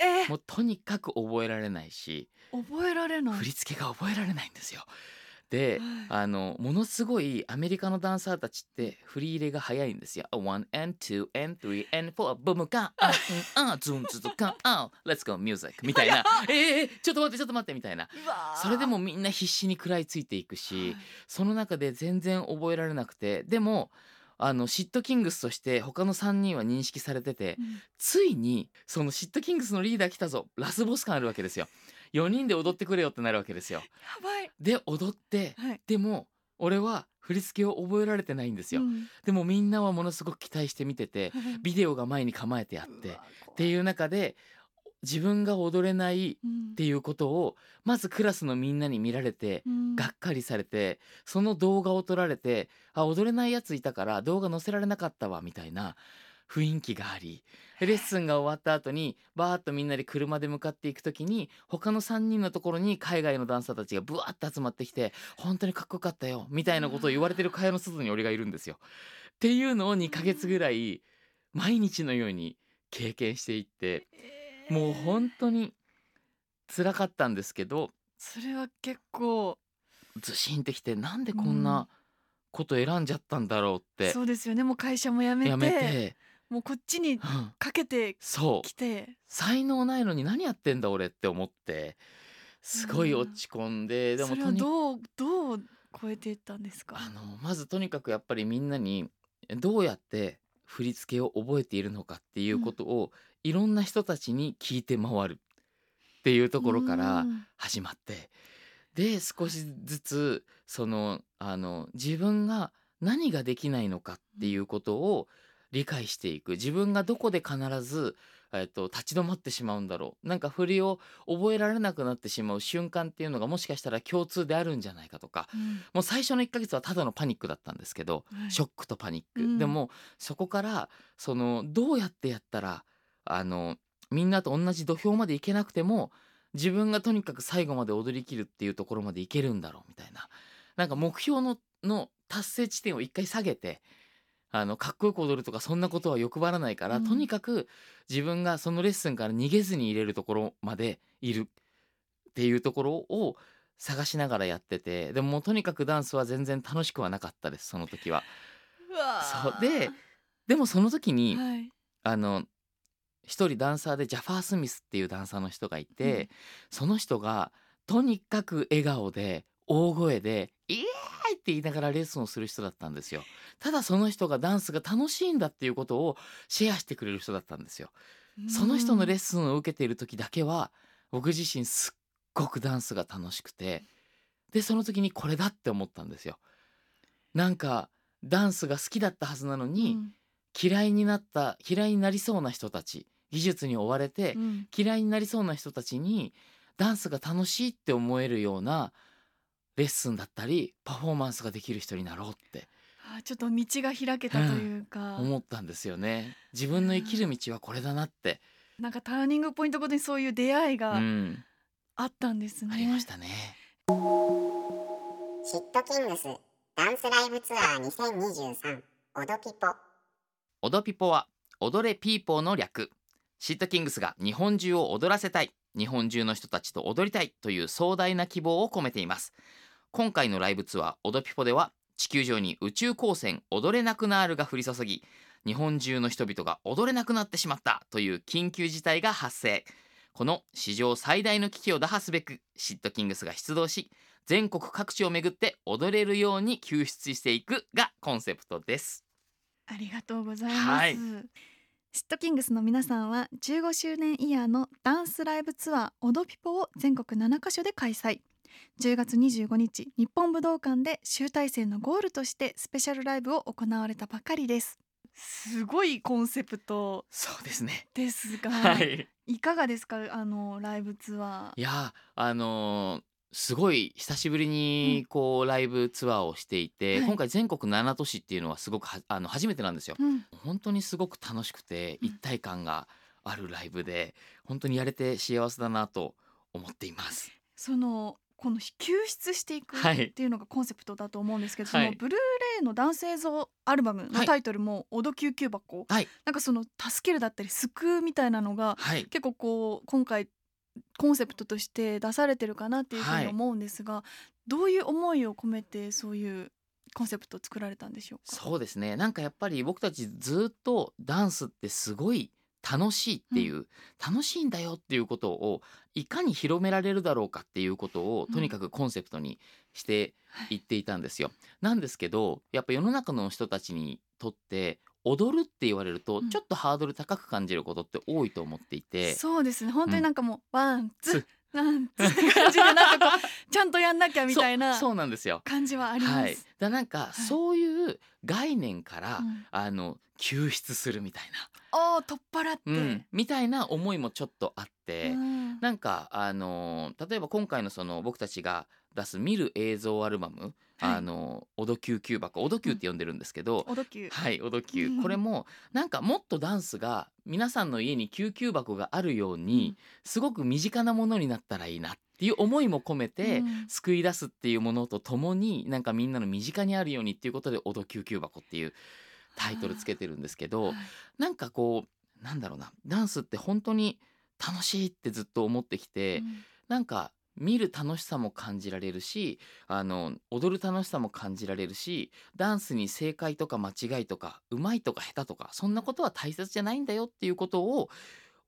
えーもうとにかく覚えられないし覚えられない。振り付けが覚えられないんですよ。ではい。あのものすごいアメリカのダンサーたちって振り入れが早いんですよ。one and two and three and four ブームカンあうんあズンズズカンあ let's go music みたいな。えー、えーちょっと待ってちょっと待ってみたいな。それでもみんな必死に食らいついていくし、はい。その中で全然覚えられなくてでもあのシットキングスとして他の3人は認識されててうん。ついにそのシットキングスのリーダー来たぞ。ラスボス感あるわけですよ4人で踊ってくれよってなるわけですよ。やばい。で踊ってはい。でも俺は振り付けを覚えられてないんですよ、うん。でもみんなはものすごく期待して見ててビデオが前に構えてあってっていう中で自分が踊れないうん。っていうことをまずクラスのみんなに見られてうん。がっかりされてその動画を撮られてあ踊れないやついたから動画載せられなかったわみたいな雰囲気がありレッスンが終わった後にバーッとみんなで車で向かっていく時に他の3人のところに海外のダンサーたちがブワーッと集まってきて本当にかっこよかったよみたいなことを言われてる会話の外に俺がいるんですよ。っていうのを2ヶ月ぐらい毎日のように経験していってえー。もう本当に辛かったんですけどそれは結構。ずしんってきてなんでこんなこと選んじゃったんだろうって。そうですよね。もう会社も辞めて。やめて、もうこっちにうん。かけてきて。才能ないのに何やってんだ俺って思って。すごい落ち込んででもそれはどうどう超えていったんですか？あのまずとにかくやっぱりみんなにどうやって振り付けを覚えているのかっていうことを、いろんな人たちに聞いて回るっていうところからうん。始まって。で少しずつそのあの自分が何ができないのかっていうことを理解していく。自分がどこで必ず、えっと、立ち止まってしまうんだろう。なんか振りを覚えられなくなってしまう瞬間っていうのがもしかしたら共通であるんじゃないかとかうん。もう最初の1ヶ月はただのパニックだったんですけど、はい。ショックとパニック、うん。でもそこからそのどうやってやったらあのみんなと同じ土俵まで行けなくても自分がとにかく最後まで踊りきるっていうところまでいけるんだろうみたいな。なんか目標のの達成地点を一回下げてあのかっこよく踊るとかそんなことは欲張らないから、うんとにかく自分がそのレッスンから逃げずに入れるところまでいるっていうところを探しながらやっててでもとにかくダンスは全然楽しくはなかったですその時は。そうででもその時に、はいあの一人ダンサーでジャファー・スミスっていうダンサーの人がいて、うんその人がとにかく笑顔で大声で「イエーイ!」って言いながらレッスンをする人だったんですよ。ただその人がダンスが楽しいんだっていうことをシェアしてくれる人だったんですよ。その人のレッスンを受けている時だけは僕自身すっごくダンスが楽しくてでその時にこれだって思ったんですよ。なんかダンスが好きだったはずなのに、うん嫌いになった嫌いになりそうな人たち技術に追われて、うん嫌いになりそうな人たちにダンスが楽しいって思えるようなレッスンだったりパフォーマンスができる人になろうって。あーちょっと道が開けたというか、思ったんですよね。自分の生きる道はこれだなって、なんかターニングポイントごとにそういう出会いうがん、あったんですね。ありましたね。シットキングスダンスライブツアー2023オドピポ。オドピポは踊れピーポーの略。シットキングスが日本中を踊らせたい。日本中の人たちと踊りたいという壮大な希望を込めています今回のライブツアーオドピポでは地球上に宇宙光線踊れなくなるが降り注ぎ日本中の人々が踊れなくなってしまったという緊急事態が発生この史上最大の危機を打破すべくシットキングスが出動し全国各地を巡って踊れるように救出していくがコンセプトですありがとうございます。はいシットキングスの皆さんは15周年イヤーのダンスライブツアーオドピポを全国7カ所で開催。10月25日日本武道館で集大成のゴールとしてスペシャルライブを行われたばかりです。すごいコンセプト。そうですね。ですが、はい。いかがですか？あのライブツアー。いやあのーすごい久しぶりにこうライブツアーをしていて、はい。今回全国7都市っていうのはすごくはあの初めてなんですよ。うん。本当にすごく楽しくてうん。一体感があるライブで本当にやれて幸せだなと思っています。そのこの救出していくはい。っていうのがコンセプトだと思うんですけど、はい。そのブルーレイの男性像アルバムのはい。タイトルも「オド救急箱」はい。なんかその助けるだったり救うみたいなのがはい。結構こう今回コンセプトとして出されてるかなっていうふうはい。に思うんですが、どういう思いを込めてそういうコンセプトを作られたんでしょうか？そうですね。なんかやっぱり僕たちずっとダンスってすごい楽しいっていう、楽しいんだよっていうことをいかに広められるだろうかっていうことをうん。とにかくコンセプトにしていっていたんですよ。なんですけどやっぱ世の中の人たちにとって踊るって言われるとうん。ちょっとハードル高く感じることって多いと思っていて、そうですね。本当になんかもう、ワンツつー。ワンツーって感じでなんかこうちゃんとやんなきゃみたいなそうなんですよ。感じはあります。はい、だなんか、い。そういう概念から、うん。あの救出するみたいおー取っ払って、な、うん、みたいな思いもちょっとあって、うん。なんかあのー例えば今回のその僕たちが出す見る映像アルバム「はい。あのーオド救急箱」「オド救」って呼んでるんですけど、おどきゅうはい、オド救うん。これもなんかもっとダンスが皆さんの家に救急箱があるように、すごく身近なものになったらいいなっていう思いも込めて、うん。救い出すっていうものとともになんかみんなの身近にあるようにっていうことで「オド救急箱」っていうタイトルつけてるんですけど、はい。なんかこうなんだろうなダンスって本当に楽しいってずっと思ってきて、うん。なんか見る楽しさも感じられるしあの踊る楽しさも感じられるしダンスに正解とか間違いとかうまいとか下手とかそんなことは大切じゃないんだよっていうことを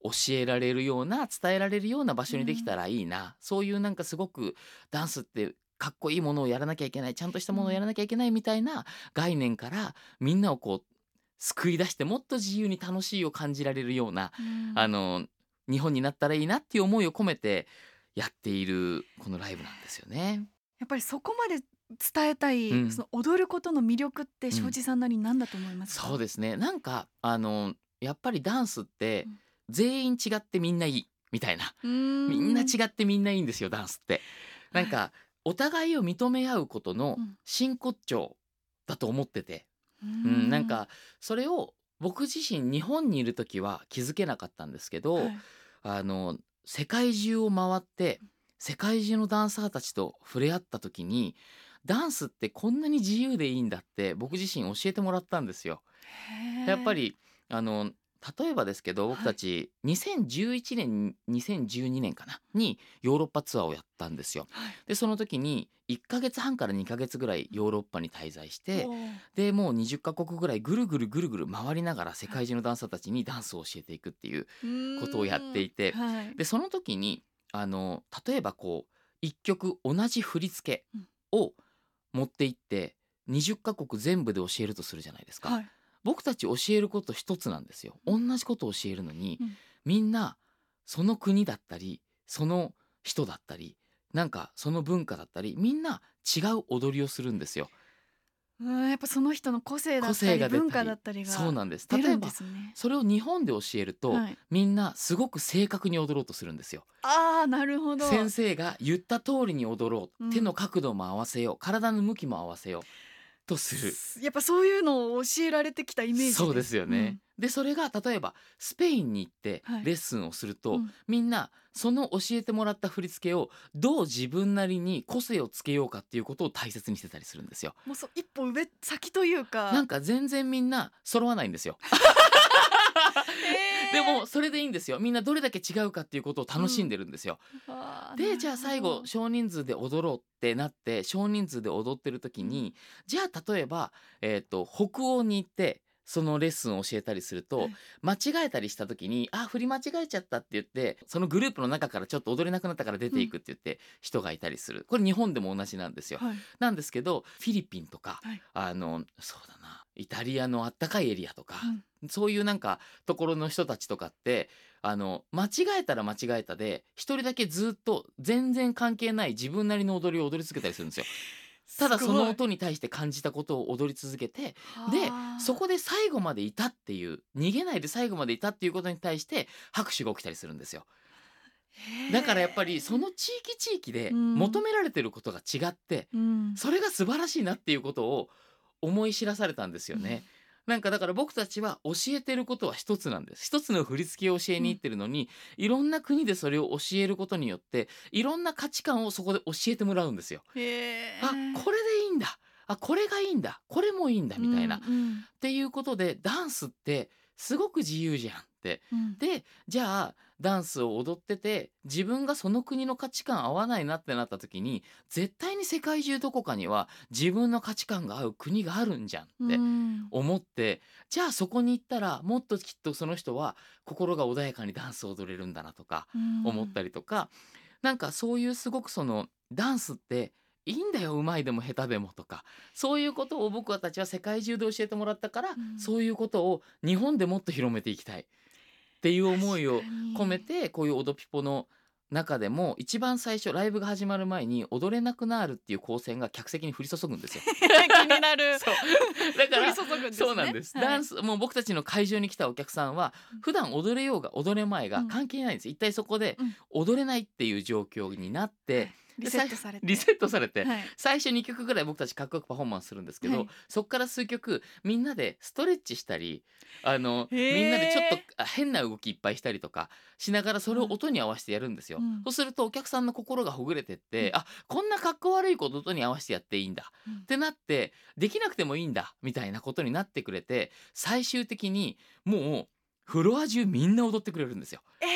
教えられるような伝えられるような場所にできたらいいな、そういうなんかすごくダンスってかっこいいものをやらなきゃいけないちゃんとしたものをやらなきゃいけないみたいな概念からみんなをこう救い出してもっと自由に楽しいを感じられるようなうん。あの日本になったらいいなっていう思いを込めてやっているこのライブなんですよね。やっぱりそこまで伝えたい、うん。その踊ることの魅力ってん。庄司さんなりに何だと思いますか、そうですね。なんかあのやっぱりダンスってうん全員違ってみんないいみたいな。みみんな違ってみんないいんですよダンスって。なんかお互いを認め合うことのうん。真骨頂だと思ってて、ううん、なんかそれを僕自身日本にいる時は気づけなかったんですけど、はい。あの世界中を回って世界中のダンサーたちと触れ合った時にダンスってこんなに自由でいいんだって僕自身教えてもらったんですよ。やっぱりあの例えばですけど僕たち2011年2012年かなにヨーロッパツアーをやったんですよ。はい。でその時に1ヶ月半から2ヶ月ぐらいヨーロッパに滞在してでもう20カ国ぐらいぐるぐるぐるぐる回りながら世界中のダンサーたちにダンスを教えていくっていうことをやっていてうんはい。でその時にあの例えばこう一曲同じ振り付けを持っていって20カ国全部で教えるとするじゃないですか、はい僕たち教えること一つなんですよ。同じことを教えるのに、うん。みんなその国だったりその人だったりなんかその文化だったりみんな違う踊りをするんですよ。うんやっぱその人の個性だ個ったり。文化だったりがそうなんです。例えばそれを日本で教えると、はい。みんなすごく正確に踊ろうとするんですよ。ああなるほど。先生が言った通りに踊ろう、うん。手の角度も合わせよう。体の向きも合わせようとする。やっぱそういうのを教えられてきたイメージそうですよね、でそれが例えばスペインに行ってはい。レッスンをすると、うん。みんなその教えてもらった振り付けをどう自分なりに個性をつけようかっていうことを大切にしてたりするんですよ。もうそう一歩上先というか。なんか全然みんな揃わないんですよ。でもそれでいいんですよ。みんなどれだけ違うかっていうことを楽しんでるんですよ。あーなでるじゃあ最後少人数で踊ろうってなって少人数で踊ってる時に、じゃあ例えば、えー、と北欧に行ってそのレッスンを教えたりすると、はい。間違えたりした時に「あ振り間違えちゃった」って言ってそのグループの中からちょっと踊れなくなったから出ていくって言って人がいたりする。これ日本でも同じなんですよ。はい。なんですけどフィリピンとか、はい。あのそうだなイタリアのあったかいエリアとか、うん。そういうなんかところの人たちとかってあの間違えたら間違えたで一人だけずっと全然関係ない自分なりの踊りを踊り続けたりするんですよ。ただそのす音に対して感じたことを踊り続けてではあ。そこで最後までいたっていう逃げないで最後までいたっていうことに対して拍手が起きたりするんですよ。だからやっぱりその地域地域でうん。求められてることが違ってうん。それが素晴らしいなっていうことを思い知らされたんですよね。なんかだから僕たちは教えてることは一つなんです。一つの振り付けを教えに行ってるのに、いろんな国でそれを教えることによっていろんな価値観をそこで教えてもらうんですよ。へえあこれでいいんだ。あこれがいいんだ。これもいいんだ。みたいな、っうんうん。ていうことでダンスってすごく自由じゃん。うん。でじゃあダンスを踊ってて自分がその国の価値観合わないなってなった時に絶対に世界中どこかには自分の価値観が合う国があるんじゃんってうん。思って、じゃあそこに行ったらもっときっとその人は心が穏やかにダンスを踊れるんだなとか思ったりとか、なんかそういうすごくそのダンスっていいんだようまいでも下手でもとかそういうことを僕たちは世界中で教えてもらったから、うん。そういうことを日本でもっと広めていきたいっていう思いを込めてこういう「オドピポ」の中でも一番最初ライブが始まる前に「踊れなくなる」っていう光線が客席に降り注ぐんですよ。気になる。そう。だから降り注ぐんですね。そうなんです、はい。ダンスもう僕たちの会場に来たお客さんは普段踊れようが踊れまいがうん。関係ないんです、一体そこでうん。踊れないっていう状況になって、リセットされて。リセットされて、はい。最初2曲ぐらい僕たちかっこよくパフォーマンスするんですけど、はい。そこから数曲みんなでストレッチしたりあのみんなでちょっとあ変な動きいっぱいしたりとかしながらそれを音に合わせてやるんですよ。うん。そうするとお客さんの心がほぐれてって、うん。あこんなかっこ悪いこと音に合わせてやっていいんだ、うん。ってなってできなくてもいいんだみたいなことになってくれて最終的にもうフロア中みんな踊ってくれるんですよ。えー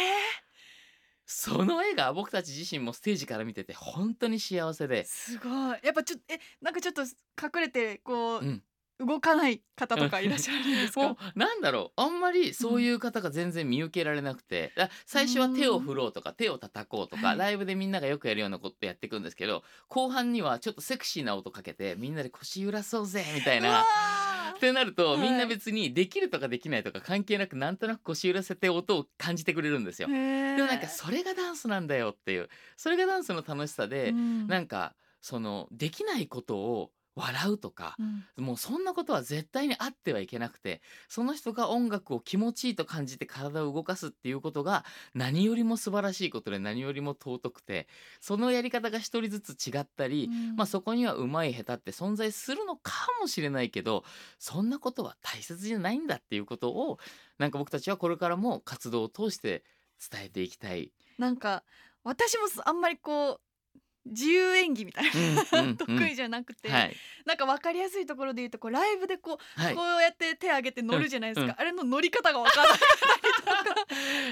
その絵が僕たち自身もステージから見てて本当に幸せで。すごい。やっぱちょっとえなんかちょっと隠れてこう、うん。動かない方とかいらっしゃるんです もかうなんだろう。あんまりそういう方が全然見受けられなくて、あ最初は手を振ろうとか手を叩こうとか、はいライブでみんながよくやるようなことやっていくんですけど後半にはちょっとセクシーな音かけてみんなで腰揺らそうぜみたいうな。わってなると、はい。みんな別にできるとかできないとか関係なくなんとなく腰揺らせて音を感じてくれるんですよ。でもなんかそれがダンスなんだよっていう。それがダンスの楽しさで、うん。なんかそのできないことを笑うとか、うんもうそんなことは絶対にあってはいけなくてその人が音楽を気持ちいいと感じて体を動かすっていうことが何よりも素晴らしいことで何よりも尊くてそのやり方が一人ずつ違ったり、うんまあ、そこにはうまい下手って存在するのかもしれないけどそんなことは大切じゃないんだっていうことをなんか僕たちはこれからも活動を通して伝えていきたい。なんか私もあんまりこう自由演技みたいな、得意じゃなくて、はい、なんか分かりやすいところで言うとこうライブでこう、はい。こうやって手上げて乗るじゃないですか、うんうん。あれの乗り方が分からなかったりと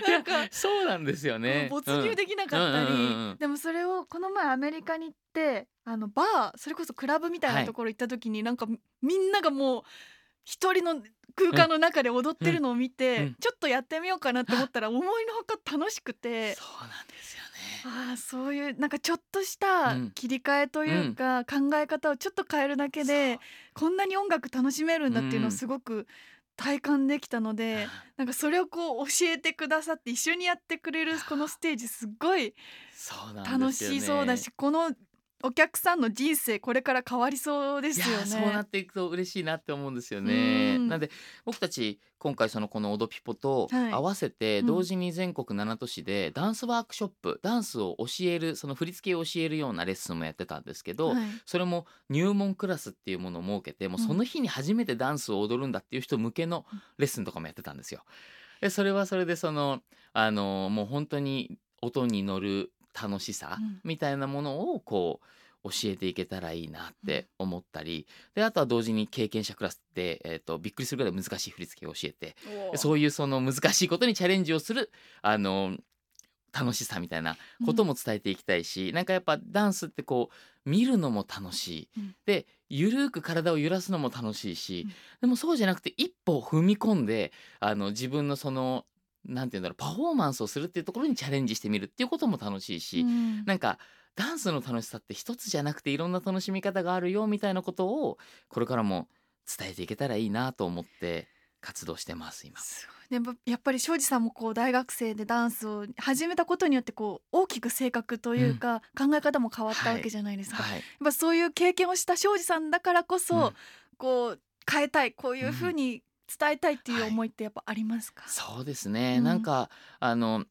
か。なん。か そうなんですよね。没入できなかったり、でもそれをこの前アメリカに行ってあのバーそれこそクラブみたいなところ行った時に、なんかみんながもう一人の空間の中で踊ってるのを見て、うんうん。ちょっとやってみようかなって思ったら思いのほか楽しくて。そうなんですよね。ああそういうなんかちょっとしたうん。切り替えというか、考え方をちょっと変えるだけでこんなに音楽楽しめるんだっていうのをうん。すごく体感できたので、なんかそれをこう教えてくださって一緒にやってくれるこのステージすっごい楽しそうだし、このお客さんの人生これから変わりそうですよいやーそうなねっ。ていくと嬉しいなって思うんですよね。うんなんで僕たち今回そのこの「オドピポ」とはい合わせてうん同時に全国7都市でダンスワークショップダンスを教えるその振り付けを教えるようなレッスンもやってたんですけど、はいそれも入門クラスっていうものを設けてもうその日に初めてダンスを踊るんだっていう人向けのレッスンとかもやってたんですよ。でそれはそれでそのあのもう本当に音に乗る楽しさうん。みたいなものをこう教えていけたらいいなって思ったり、であとは同時に経験者クラスで、えー、とびっくりするぐらい難しい振り付けを教えてそういうその難しいことにチャレンジをするあの楽しさみたいなことも伝えていきたいし、なんかやっぱダンスってこう見るのも楽しい、うん。でゆるーく体を揺らすのも楽しいし、うん。でもそうじゃなくて一歩踏み込んであの自分のそのなんて言うんだろうパフォーマンスをするっていうところにチャレンジしてみるっていうことも楽しいし、うん。なんかダンスの楽しさって一つじゃなくていろんな楽しみ方があるよみたいなことをこれからも伝えていけたらいいなと思って活動してます今。すやっぱり庄司さんもこう大学生でダンスを始めたことによってこう大きく性格というか、考え方も変わったわけじゃないですか、はい、やっぱそういう経験をした庄司さんだからこそ、うん。こう変えたい。こういうふうに伝えたいっていう思いってやっぱありますか、そうですね、うん。なんかあの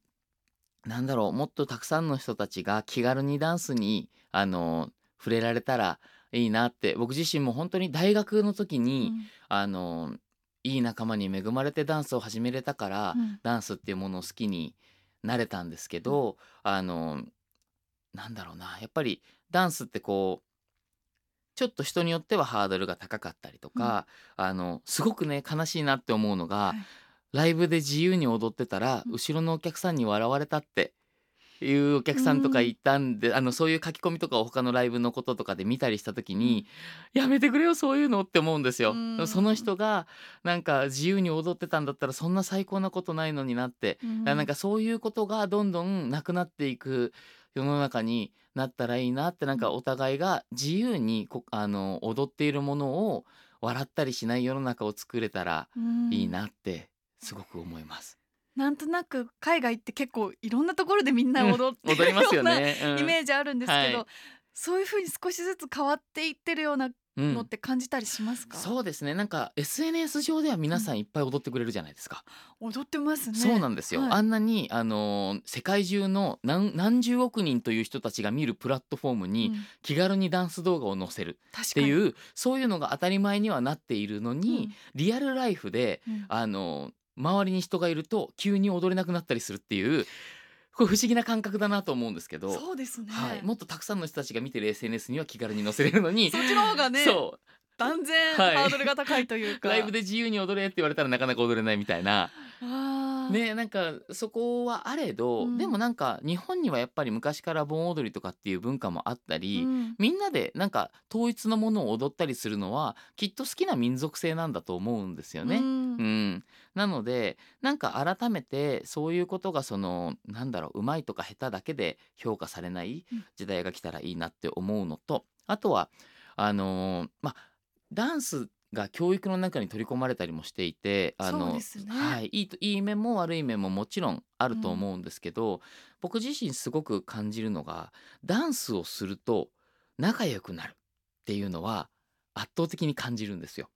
なんだろうもっとたくさんの人たちが気軽にダンスにあの触れられたらいいなって僕自身も本当に大学の時に、あのいい仲間に恵まれてダンスを始めれたから、うん。ダンスっていうものを好きになれたんですけど、あのなんだろうなやっぱりダンスってこうちょっと人によってはハードルが高かったりとか、あのすごくね悲しいなって思うのが、はい。ライブで自由に踊ってたらうん。後ろのお客さんに笑われたっていうお客さんとかいたんで、あのそういう書き込みとかを他のライブのこととかで見たりした時に、やめてくれよそういうのって思うんですよ。うんその人がなんか自由に踊ってたんだったらそんな最高なことないのになって、うんなん。かそういうことがどんどんなくなっていく世の中になったらいいなってなんかお互いが自由にこあの踊っているものを笑ったりしない世の中を作れたらうん。いいなってすごく思います。なんとなく海外って結構いろんなところでみんな踊ってるよようなね。うん。イメージあるんですけど、はい。そういうふうに少しずつ変わっていってるようなうんのって感じたりしますか、そうですね。なんか SNS 上では皆さんいっぱい踊ってくれるじゃないですか、踊ってますね。そうなんですよ、はい。あんなにあのー世界中の何何十億人という人たちが見るプラットフォームにうん。気軽にダンス動画を載せるっていうそういうのが当たり前にはなっているのに、リアルライフでうん。うんあの周りに人がいると急に踊れなくなったりするっていうこれ不思議な感覚だなと思うんですけど、そうですね、はい、もっとたくさんの人たちが見てる SNS には気軽に載せれるのにそっちの方がねそう。断然はい。ハードルが高いというか、ライブで自由に踊れって言われたらなかなか踊れないみたいな。ねなんかそこはあれど、うん。でもなんか日本にはやっぱり昔から盆踊りとかっていう文化もあったり、うん。みんなでなんか統一のものを踊ったりするのはきっと好きな民族性なんだと思うんですよね。うんうん、なのでなんか改めてそういうことがそのなんだろううまいとか下手だけで評価されないうん。時代が来たらいいなって思うのとあとはあのーまあダンスが教育の中に取り込まれたりもしていてあのね。はい、いいといい面も悪い面ももちろんあると思うんですけど、僕自身すごく感じるのがダンスをすると仲良くなるっていうのは圧倒的に感じるんですよ。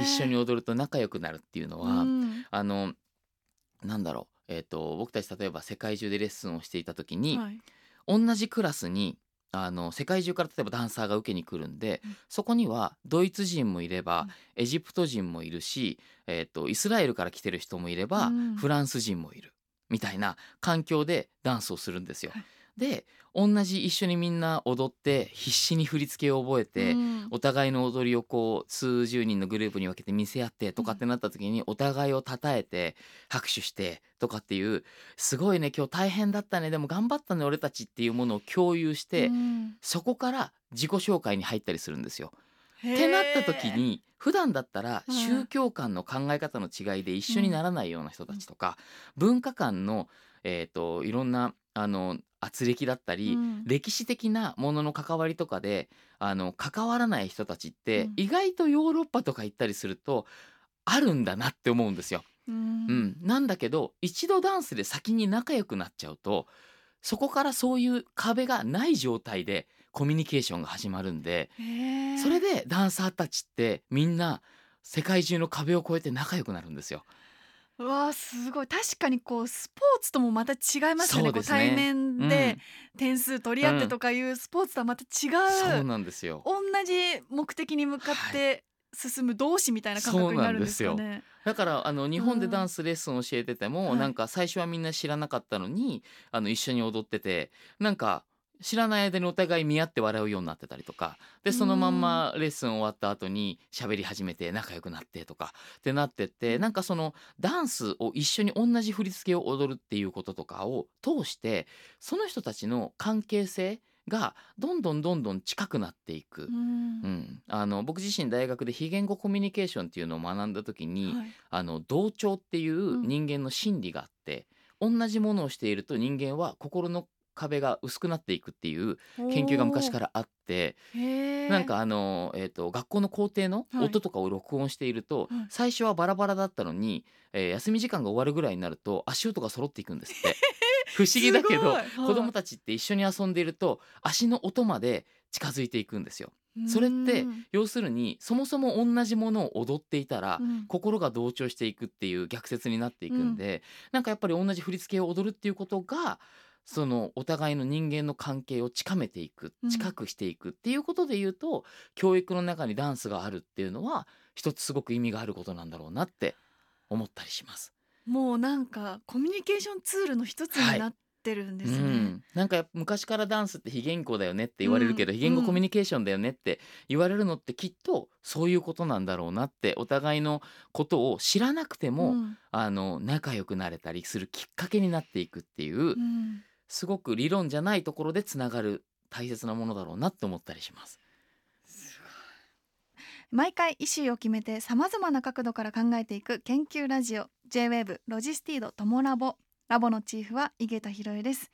一緒に踊ると仲良くなるっていうのは、うん。あのなんだろう、えー、と僕たち例えば世界中でレッスンをしていた時に、はい。同じクラスにあの世界中から例えばダンサーが受けに来るんで、うん。そこにはドイツ人もいれば、うん。エジプト人もいるし、えー、とイスラエルから来てる人もいれば、うん。フランス人もいるみたいな環境でダンスをするんですよ。はいで同じ一緒にみんな踊って必死に振り付けを覚えて、うん。お互いの踊りをこう数十人のグループに分けて見せ合ってとかってなった時にお互いを称えて拍手してとかっていうすごいね今日大変だったねでも頑張ったね俺たちっていうものを共有して、うん。そこから自己紹介に入ったりするんですよ。ってなった時に普段だったらうん。宗教観の考え方の違いで一緒にならないような人たちとか、文化観の、えー、といろんなあの圧力だったり、うん歴史的なものの関わりとかであの関わらない人たちって、うん意外とヨーロッパとか行ったりするとあるんだなって思うんですよ。ううん、なんだけど一度ダンスで先に仲良くなっちゃうとそこからそういう壁がない状態でコミュニケーションが始まるんでそれでダンサーたちってみんな世界中の壁を越えて仲良くなるんですよ。うわーすごい。確かにこうスポーツともまた違いますよね。そうですね。こう対面で点数取り合ってとかいうスポーツとはまた違う、そうなんですよ。同じ目的に向かって進む同士みたいな感覚になるんですかそうね。だからあの日本でダンスレッスンを教えてても、はい。なんか最初はみんな知らなかったのにあの一緒に踊っててなんか知らない間にお互い見合って笑うようになってたりとかでそのまんまレッスン終わった後に喋り始めて仲良くなってとかってなってってなんかそのダンスを一緒に同じ振り付けを踊るっていうこととかを通してその人たちの関係性がどんどんどんどん近くなっていく。うん。うん、あの僕自身大学で非言語コミュニケーションっていうのを学んだ時に、はい。あの同調っていううん。人間の心理があって、同じものをしていると人間は心の壁が薄くなっていくっていう研究が昔からあってなんかあの、えー、と学校の校庭のはい。音とかを録音していると、はい。最初はバラバラだったのに、えー休み時間が終わるぐらいになると足音が揃っていくんですって。不思議だけどはい。子供たちって一緒に遊んでいると足の音まで近づいていくんですよ。それってうん。要するにそもそも同じものを踊っていたら、うん。心が同調していくっていう逆説になっていくん。で、なんかやっぱり同じ振り付けを踊るっていうことがそのお互いの人間の関係を近めていくうん。近くしていくっていうことで言うと、教育の中にダンスがあるっていうのは一つすごく意味があることなんだろうなって思ったりします。もうなんかコミュニケーションツールの一つになってるんですね。うん、なんか昔からダンスって非言語だよねって言われるけど、うん。非言語コミュニケーションだよねって言われるのってきっとそういうことなんだろうなってお互いのことを知らなくても、うん。あの仲良くなれたりするきっかけになっていくっていう、うんすごく理論じゃないところでつながる大切なものだろうなって思ったりします。毎回イシューを決めてさまざまな角度から考えていく研究ラジオ J-WAVE ロジスティードトモラボラボのチーフは井桁弘恵です。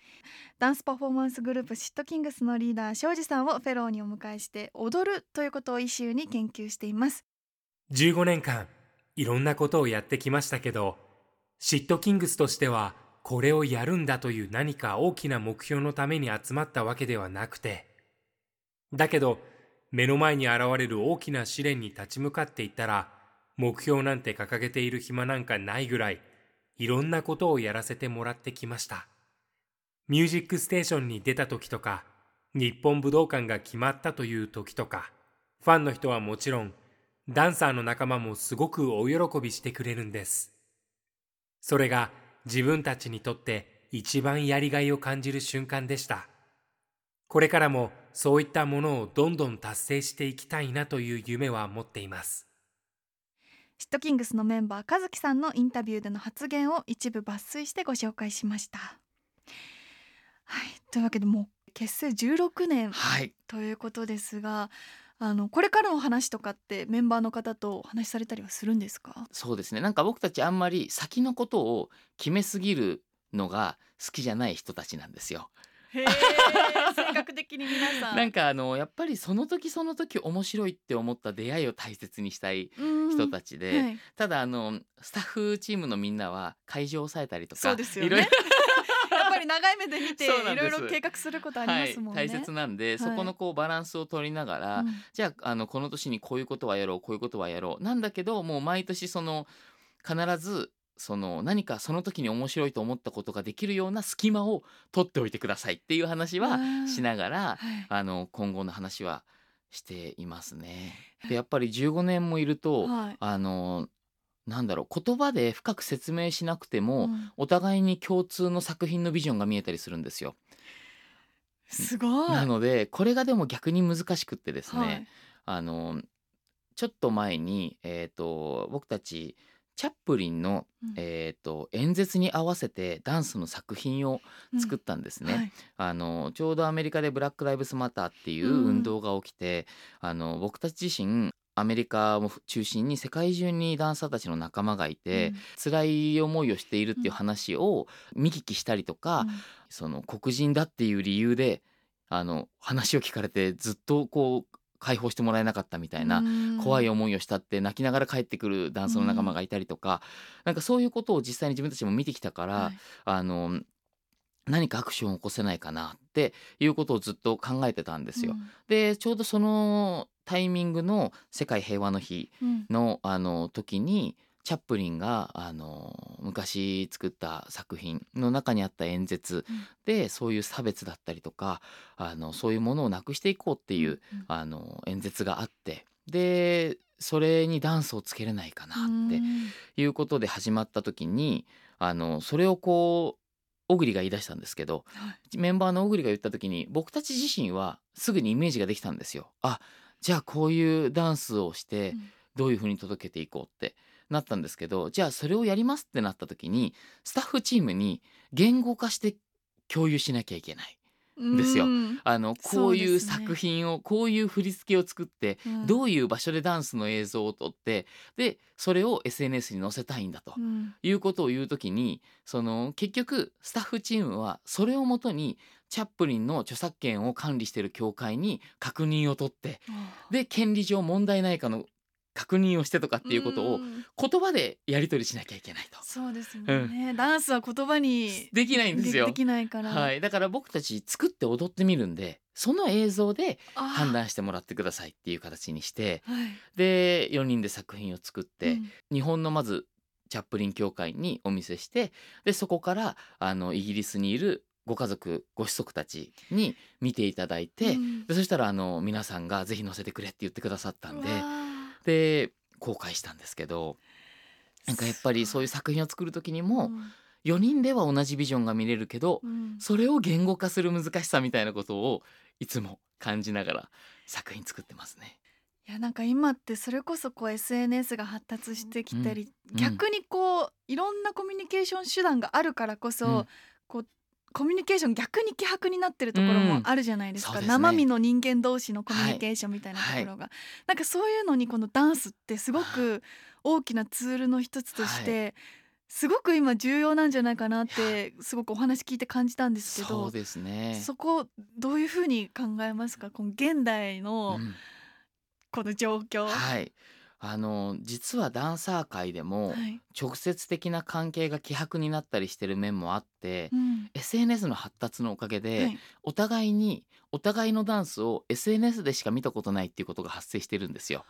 ダンスパフォーマンスグループシットキングスのリーダー庄司さんをフェローにお迎えして踊るということをイシューに研究しています。15年間いろんなことをやってきましたけどシットキングスとしてはこれをやるんだという何か大きな目標のために集まったわけではなくてだけど目の前に現れる大きな試練に立ち向かっていったら目標なんて掲げている暇なんかないぐらいいろんなことをやらせてもらってきましたミュージックステーションに出た時とか日本武道館が決まったという時とかファンの人はもちろんダンサーの仲間もすごくお喜びしてくれるんです。それが自分たちにとって一番やりがいを感じる瞬間でした。これからもそういったものをどんどん達成していきたいなという夢は持っています。シットキングスのメンバー和樹さんのインタビューでの発言を一部抜粋してご紹介しましたはいというわけでもう結成16年はいということですがあのこれからの話とかってメンバーの方とお話しされたりはするんですか？そうですね。なんか僕たちあんまり先のことを決めすぎるのが好きじゃない人たちなんですよ。へえ 性格的に皆さん。なんかあのやっぱりその時その時面白いって思った出会いを大切にしたい人人たちで、はい、ただあのスタッフチームのみんなは会場を抑えたりとかそうですよね。いろいろ長い目で見ていろいろ計画することありますもんね、はい、大切なんで、い。そこのこうバランスを取りながら、うん。じゃああのこの年にこういうことはやろうこういうことはやろうなんだけどもう毎年その必ずその何かその時に面白いと思ったことができるような隙間を取っておいてくださいっていう話はしながらはい。あの今後の話はしていますね。でやっぱり15年もいると、はい。あのなんだろう言葉で深く説明しなくても、うん。お互いに共通の作品のビジョンが見えたりするんですよ。すごい。なのでこれがでも逆に難しくってですね、はい。あのちょっと前に、えー、と僕たちチャップリンの、うん。えー、と演説に合わせてダンスの作品を作ったんですね。はい。あのちょうどアメリカでブラック・ライブスマターっていううん。運動が起きて、あの僕たち自身アメリカを中心に世界中にダンサーたちの仲間がいて、うん。辛い思いをしているっていう話を見聞きしたりとか、うん。その黒人だっていう理由であの話を聞かれてずっとこう解放してもらえなかったみたいな、うん。怖い思いをしたって泣きながら帰ってくるダンスの仲間がいたりとか、なんかそういうことを実際に自分たちも見てきたから、はい。あの何かアクションを起こせないかなっていうことをずっと考えてたんですよ。でちょうどそのタイミングの世界平和の日うん。のあの時にチャップリンがあの昔作った作品の中にあった演説うん。でそういう差別だったりとかあのそういうものをなくしていこうっていう、うん。あの演説があってでそれにダンスをつけれないかなってうん。いうことで始まった時にあのそれをこう小栗が言い出したんですけどはい。メンバーの小栗が言った時に僕たち自身はすぐにイメージができたんですよ。あじゃあこういうダンスをしてうんどういうふうに届けていこうってなったんですけどじゃあそれをやりますってなった時にスタッフチームに言語化して共有しなきゃいけない。ですよ。うん。あのこういう作品をこういう振り付けを作ってうん。どういう場所でダンスの映像を撮ってでそれを SNS に載せたいんだとうん。いうことを言うときにその結局スタッフチームはそれをもとにチャップリンの著作権を管理している協会に確認を取ってで権利上問題ないかの確認をしてとかっていうことをん。言葉でやり取りしなきゃいけないと。そうですもんね、ダンスは言葉にできないんですよ。できないから、はい、だから僕たち作って踊ってみるんでその映像で判断してもらってくださいっていう形にしてはい。で4人で作品を作って、うん。日本のまずチャップリン協会にお見せしてでそこからあのイギリスにいるご家族ご子息たちに見ていただいて、うん。でそしたらあの皆さんがぜひ載せてくれって言ってくださったんでで公開したんですけどーなんかやっぱりそういう作品を作る時にもうん。4人では同じビジョンが見れるけどうん。それを言語化する難しさみたいなことをいつも感じながら作品作ってますね。いやなんか今ってそれこそこう SNS が発達してきたり、うん。逆にこういろんなコミュニケーション手段があるからこそ、うん。こうコミュニケーション逆に希薄になってるところもあるじゃないですか、うんすね。生身の人間同士のコミュニケーションみたいなところが、なんかそういうのにこのダンスってすごく大きなツールの一つとして、すごく今重要なんじゃないかなってすごくお話聞いて感じたんですけどそうですね。そこどういうふうに考えますか？この現代のうん。この状況。はい。あの実はダンサー界でもはい。直接的な関係が希薄になったりしてる面もあって、うん。SNS の発達のおかげで、はい。お互いにお互いのダンスを SNS でしか見たことないっていうことが発生してるんですよ。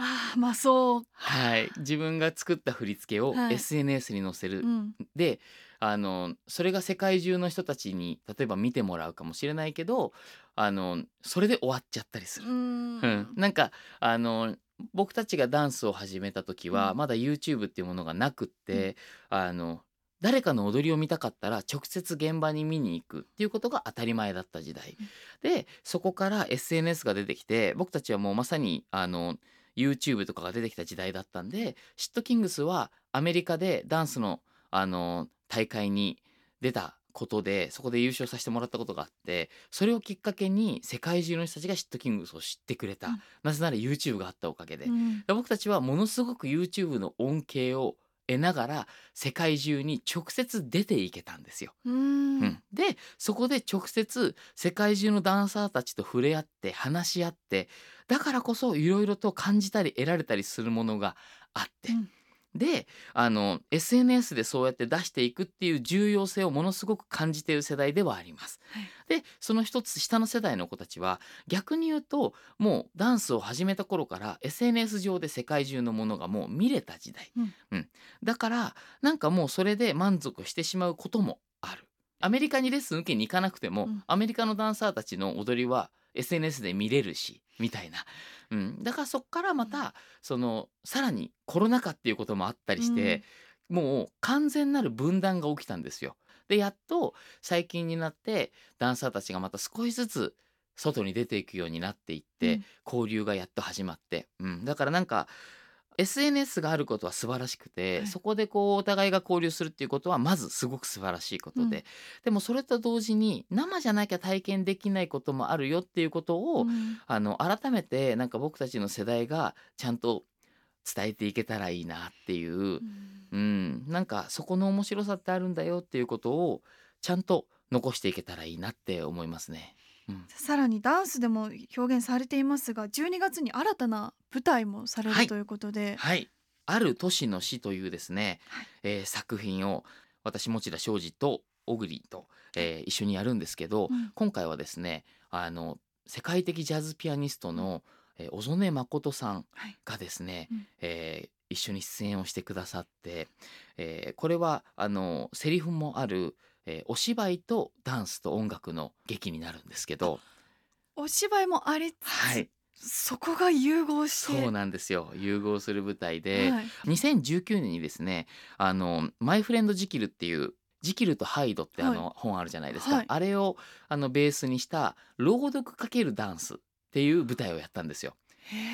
ああまあそう、はい、自分が作った振り付けをはい。SNS に載せる、うん。であのそれが世界中の人たちに例えば見てもらうかもしれないけどあのそれで終わっちゃったりする。うん。うん、なんかあの僕たちがダンスを始めた時は、うん。まだ YouTube っていうものがなくって、あの誰かの踊りを見たかったら直接現場に見に行くっていうことが当たり前だった時代、でそこから SNS が出てきて僕たちはもうまさにあの YouTube とかが出てきた時代だったんでシットキングスはアメリカでダンスのあの大会に出たことでそこで優勝させてもらったことがあってそれをきっかけに世界中の人たちがシットキングスを知ってくれた、うん。なぜなら YouTube があったおかげで、うん。で僕たちはものすごく YouTube の恩恵を得ながら世界中に直接出ていけたんですよ。うん。うん。でそこで直接世界中のダンサーたちと触れ合って話し合ってだからこそいろいろと感じたり得られたりするものがあって、うんであの SNS でそうやって出していくっていう重要性をものすごく感じている世代ではあります。はい。でその一つ下の世代の子たちは逆に言うともうダンスを始めた頃から SNS 上で世界中のものがもう見れた時代、うん。だからなんかもうそれで満足してしまうこともある。アメリカにレッスン受けに行かなくても、うん。アメリカのダンサーたちの踊りは SNS で見れるしみたいな、うん、だからそっからまたそのさらにコロナ禍っていうこともあったりして、もう完全なる分断が起きたんですよ。でやっと最近になってダンサーたちがまた少しずつ外に出ていくようになっていって、うん。交流がやっと始まって、うん、だからなんか SNS があることは素晴らしくて、はい。そこでこうお互いが交流するっていうことはまずすごく素晴らしいことで、うん。でもそれと同時に生じゃなきゃ体験できないこともあるよっていうことを、うん。あの改めてなんか僕たちの世代がちゃんと伝えていけたらいいなっていう、うん。うん、なんかそこの面白さってあるんだよっていうことをちゃんと残していけたらいいなって思いますね。うん、さらにダンスでも表現されていますが12月に新たな舞台もされはい。るということで、はい「ある都市の死」というですね、はい。えー作品を私持田庄司と小栗と、えー一緒にやるんですけど、うん。今回はですねあの世界的ジャズピアニストの、えー小曽根誠さんはい。がですね、うん。えー一緒に出演をしてくださって、えーこれはあのセリフもある、えーお芝居とダンスと音楽の劇になるんですけど、お芝居もありつつ、はい、そこが融合してそうなんですよ。融合する舞台で、はい。2019年にですねあの「マイ・フレンド・ジキル」っていう「ジキルとハイド」ってあの、はい。本あるじゃないですか、はい。あれをあのベースにした朗読×ダンスっていう舞台をやったんですよ。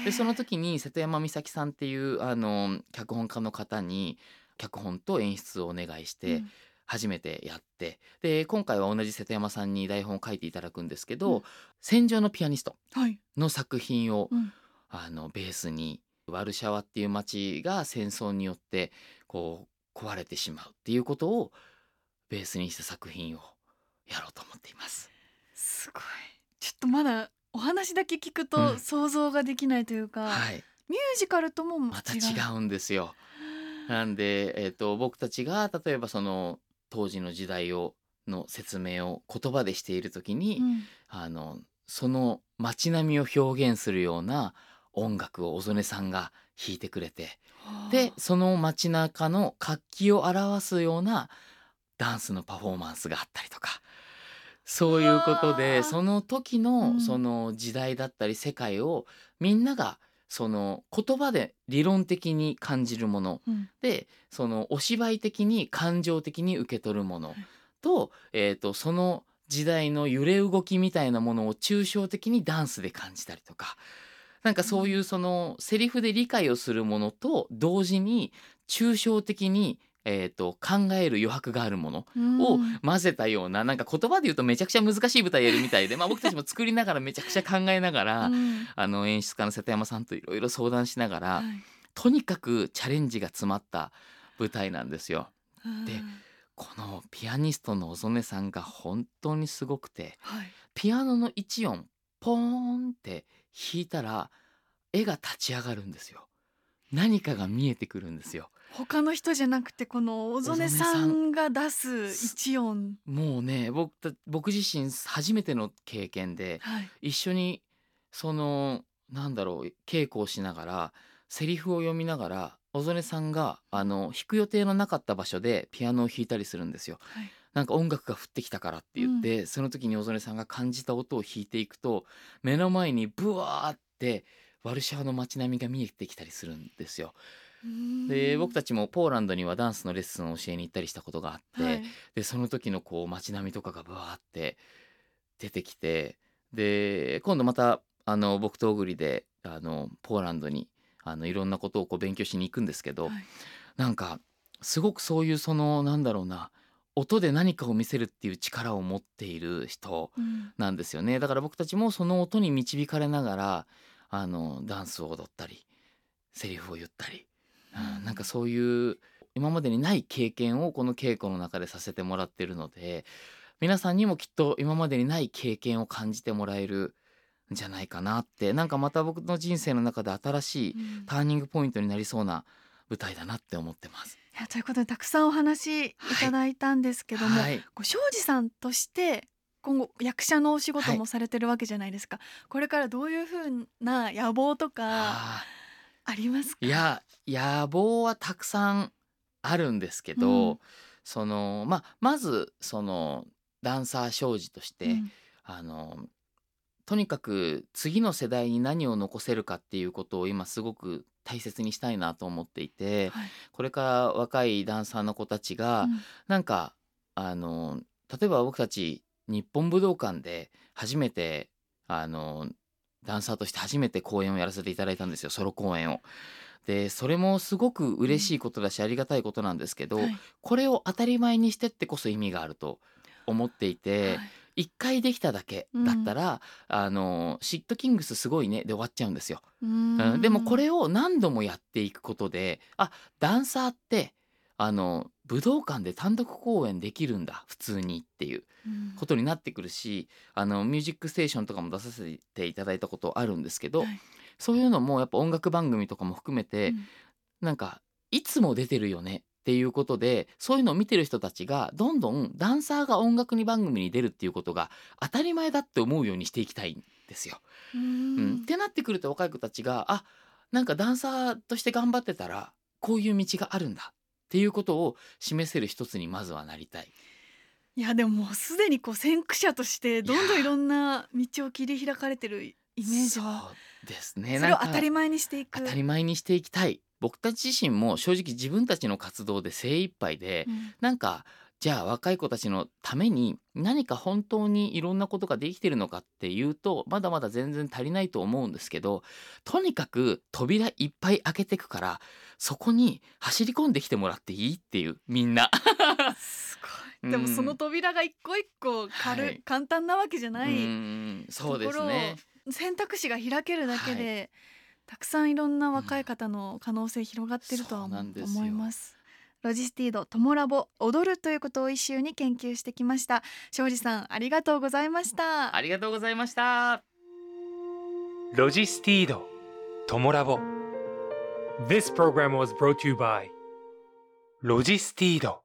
でその時に瀬戸山美咲さんっていうあの脚本家の方に脚本と演出をお願いして、うん初めてやってで今回は同じ瀬戸山さんに台本を書いていただくんですけど「うん戦場のピアニストはい。」の作品を、うんあのベースにワルシャワっていう街が戦争によってこう壊れてしまうっていうことをベースにした作品をやろうと思っています。すごい。ちょっとまだお話だけ聞くうとん想像ができないというか、はい、ミュージカルとも。また違うんですよ。なんで、えー、と僕たちが例えばその当時の時代をの説明を言葉でしている時に、うん。あのその街並みを表現するような音楽を小曽根さんが弾いてくれてでその街中の活気を表すようなダンスのパフォーマンスがあったりとかそういうことでその時うのん。その時代だったり世界をみんながその言葉で理論的に感じるもの。うん。でそのお芝居的に感情的に受け取るもの。はい。と,、えー、とその時代の揺れ動きみたいなものを抽象的にダンスで感じたりとか。なんかそういうそのセリフで理解をするものと同時に抽象的に、えー、と考える余白があるものをうん混ぜたようななんか言葉で言うとめちゃくちゃ難しい舞台やるみたいで、まあ、僕たちも作りながらめちゃくちゃ考えながら、うんあの演出家の瀬戸山さんといろいろ相談しながら、はいとにかくチャレンジが詰まった舞台なんですよ。うんでこのピアニストの小曽根さんが本当にすごくてはいピアノの1音ポーンって弾いたら絵が立ち上がるんですよ。何かが見えてくるんですよ。他の人じゃなくてこの小曽根さんが出す一音。もうね僕た僕自身初めての経験ではい。一緒にそのなんだろう稽古をしながらセリフを読みながら小曽根さんがあの弾く予定のなかった場所でピアノを弾いたりするんですよ。はい。なんか音楽が降ってきたからって言って、その時に小曽根さんが感じた音を弾いていくと目の前にブワーってワルシャワの街並みが見えてきたりするんですよ。で僕たちもポーランドにはダンスのレッスンを教えに行ったりしたことがあって、はい。でその時のこう街並みとかがブワーって出てきてで今度またあの僕と小栗であのポーランドにあのいろんなことをこう勉強しに行くんですけど、はい。なんかすごくそういうそのなんだろうな音で何かを見せるっていう力を持っている人うん。なんですよね。だから僕たちもその音に導かれながらあのダンスを踊ったりセリフを言ったり、うんなんかそういう今までにない経験をこの稽古の中でさせてもらってるので皆さんにもきっと今までにない経験を感じてもらえるんじゃないかなってなんかまた僕の人生の中で新しいうん。ターニングポイントになりそうな舞台だなって思ってます。いやということでたくさんお話いただいたんですけども、はい、こう庄司さんとして今後役者のお仕事もされてるわけじゃないですか、これからどういうふうな野望とかあありますいや野望はたくさんあるんですけど、うん。そのまあまずそのダンサー庄司として、うん。あのとにかく次の世代に何を残せるかっていうことを今すごく大切にしたいなと思っていてはい。これから若いダンサーの子たちが、うん。なんかあの例えば僕たち日本武道館で初めてあのダンサーとして初めて公演をやらせていただいたんですよソロ公演を。でそれもすごく嬉しいことだし、ありがたいことなんですけど、はい。これを当たり前にしてってこそ意味があると思っていて、はい。一回できただけだったら、あのシットキングスすごいねで終わっちゃうんですよ。ううん。ん。でもこれを何度もやっていくことであダンサーってあの武道館で単独公演できるんだ普通にっていううん。ことになってくるし「あのミュージックステーション」とかも出させていただいたことあるんですけど、はい。そういうのもやっぱ音楽番組とかも含めて、うん。なんかいつも出てるよねっていうことでそういうのを見てる人たちがどんどんダンサーが音楽に番組に出るっていうことが当たり前だって思うようにしていきたいんですよ。ううんん。ってなってくると若い子たちがあなんかダンサーとして頑張ってたらこういう道があるんだっていうことを示せる一つにまずはなりたい。いやでももうすでにこう先駆者としてどんどんいろんな道を切り開かれてるイメージはそうですね。それを当たり前にしていく。当たり前にしていきたい。僕たち自身も正直自分たちの活動で精一杯で、うん。なんかじゃあ若い子たちのために何か本当にいろんなことができてるのかっていうとまだまだ全然足りないと思うんですけどとにかく扉いっぱい開けてくからそこに走り込んできてもらっていいっていうみんな。すごい。でもその扉が一個一個軽、はい。簡単なわけじゃなうい、んそうですね。選択肢が開けるだけで、たくさんいろんな若い方の可能性広がってるとは思なんですよ。思います。ロジスティードトモラボ踊るということを一周に研究してきました。庄司さんありがとうございました。ありがとうございました。ロジスティードトモラボ This program was brought to you by ロジスティード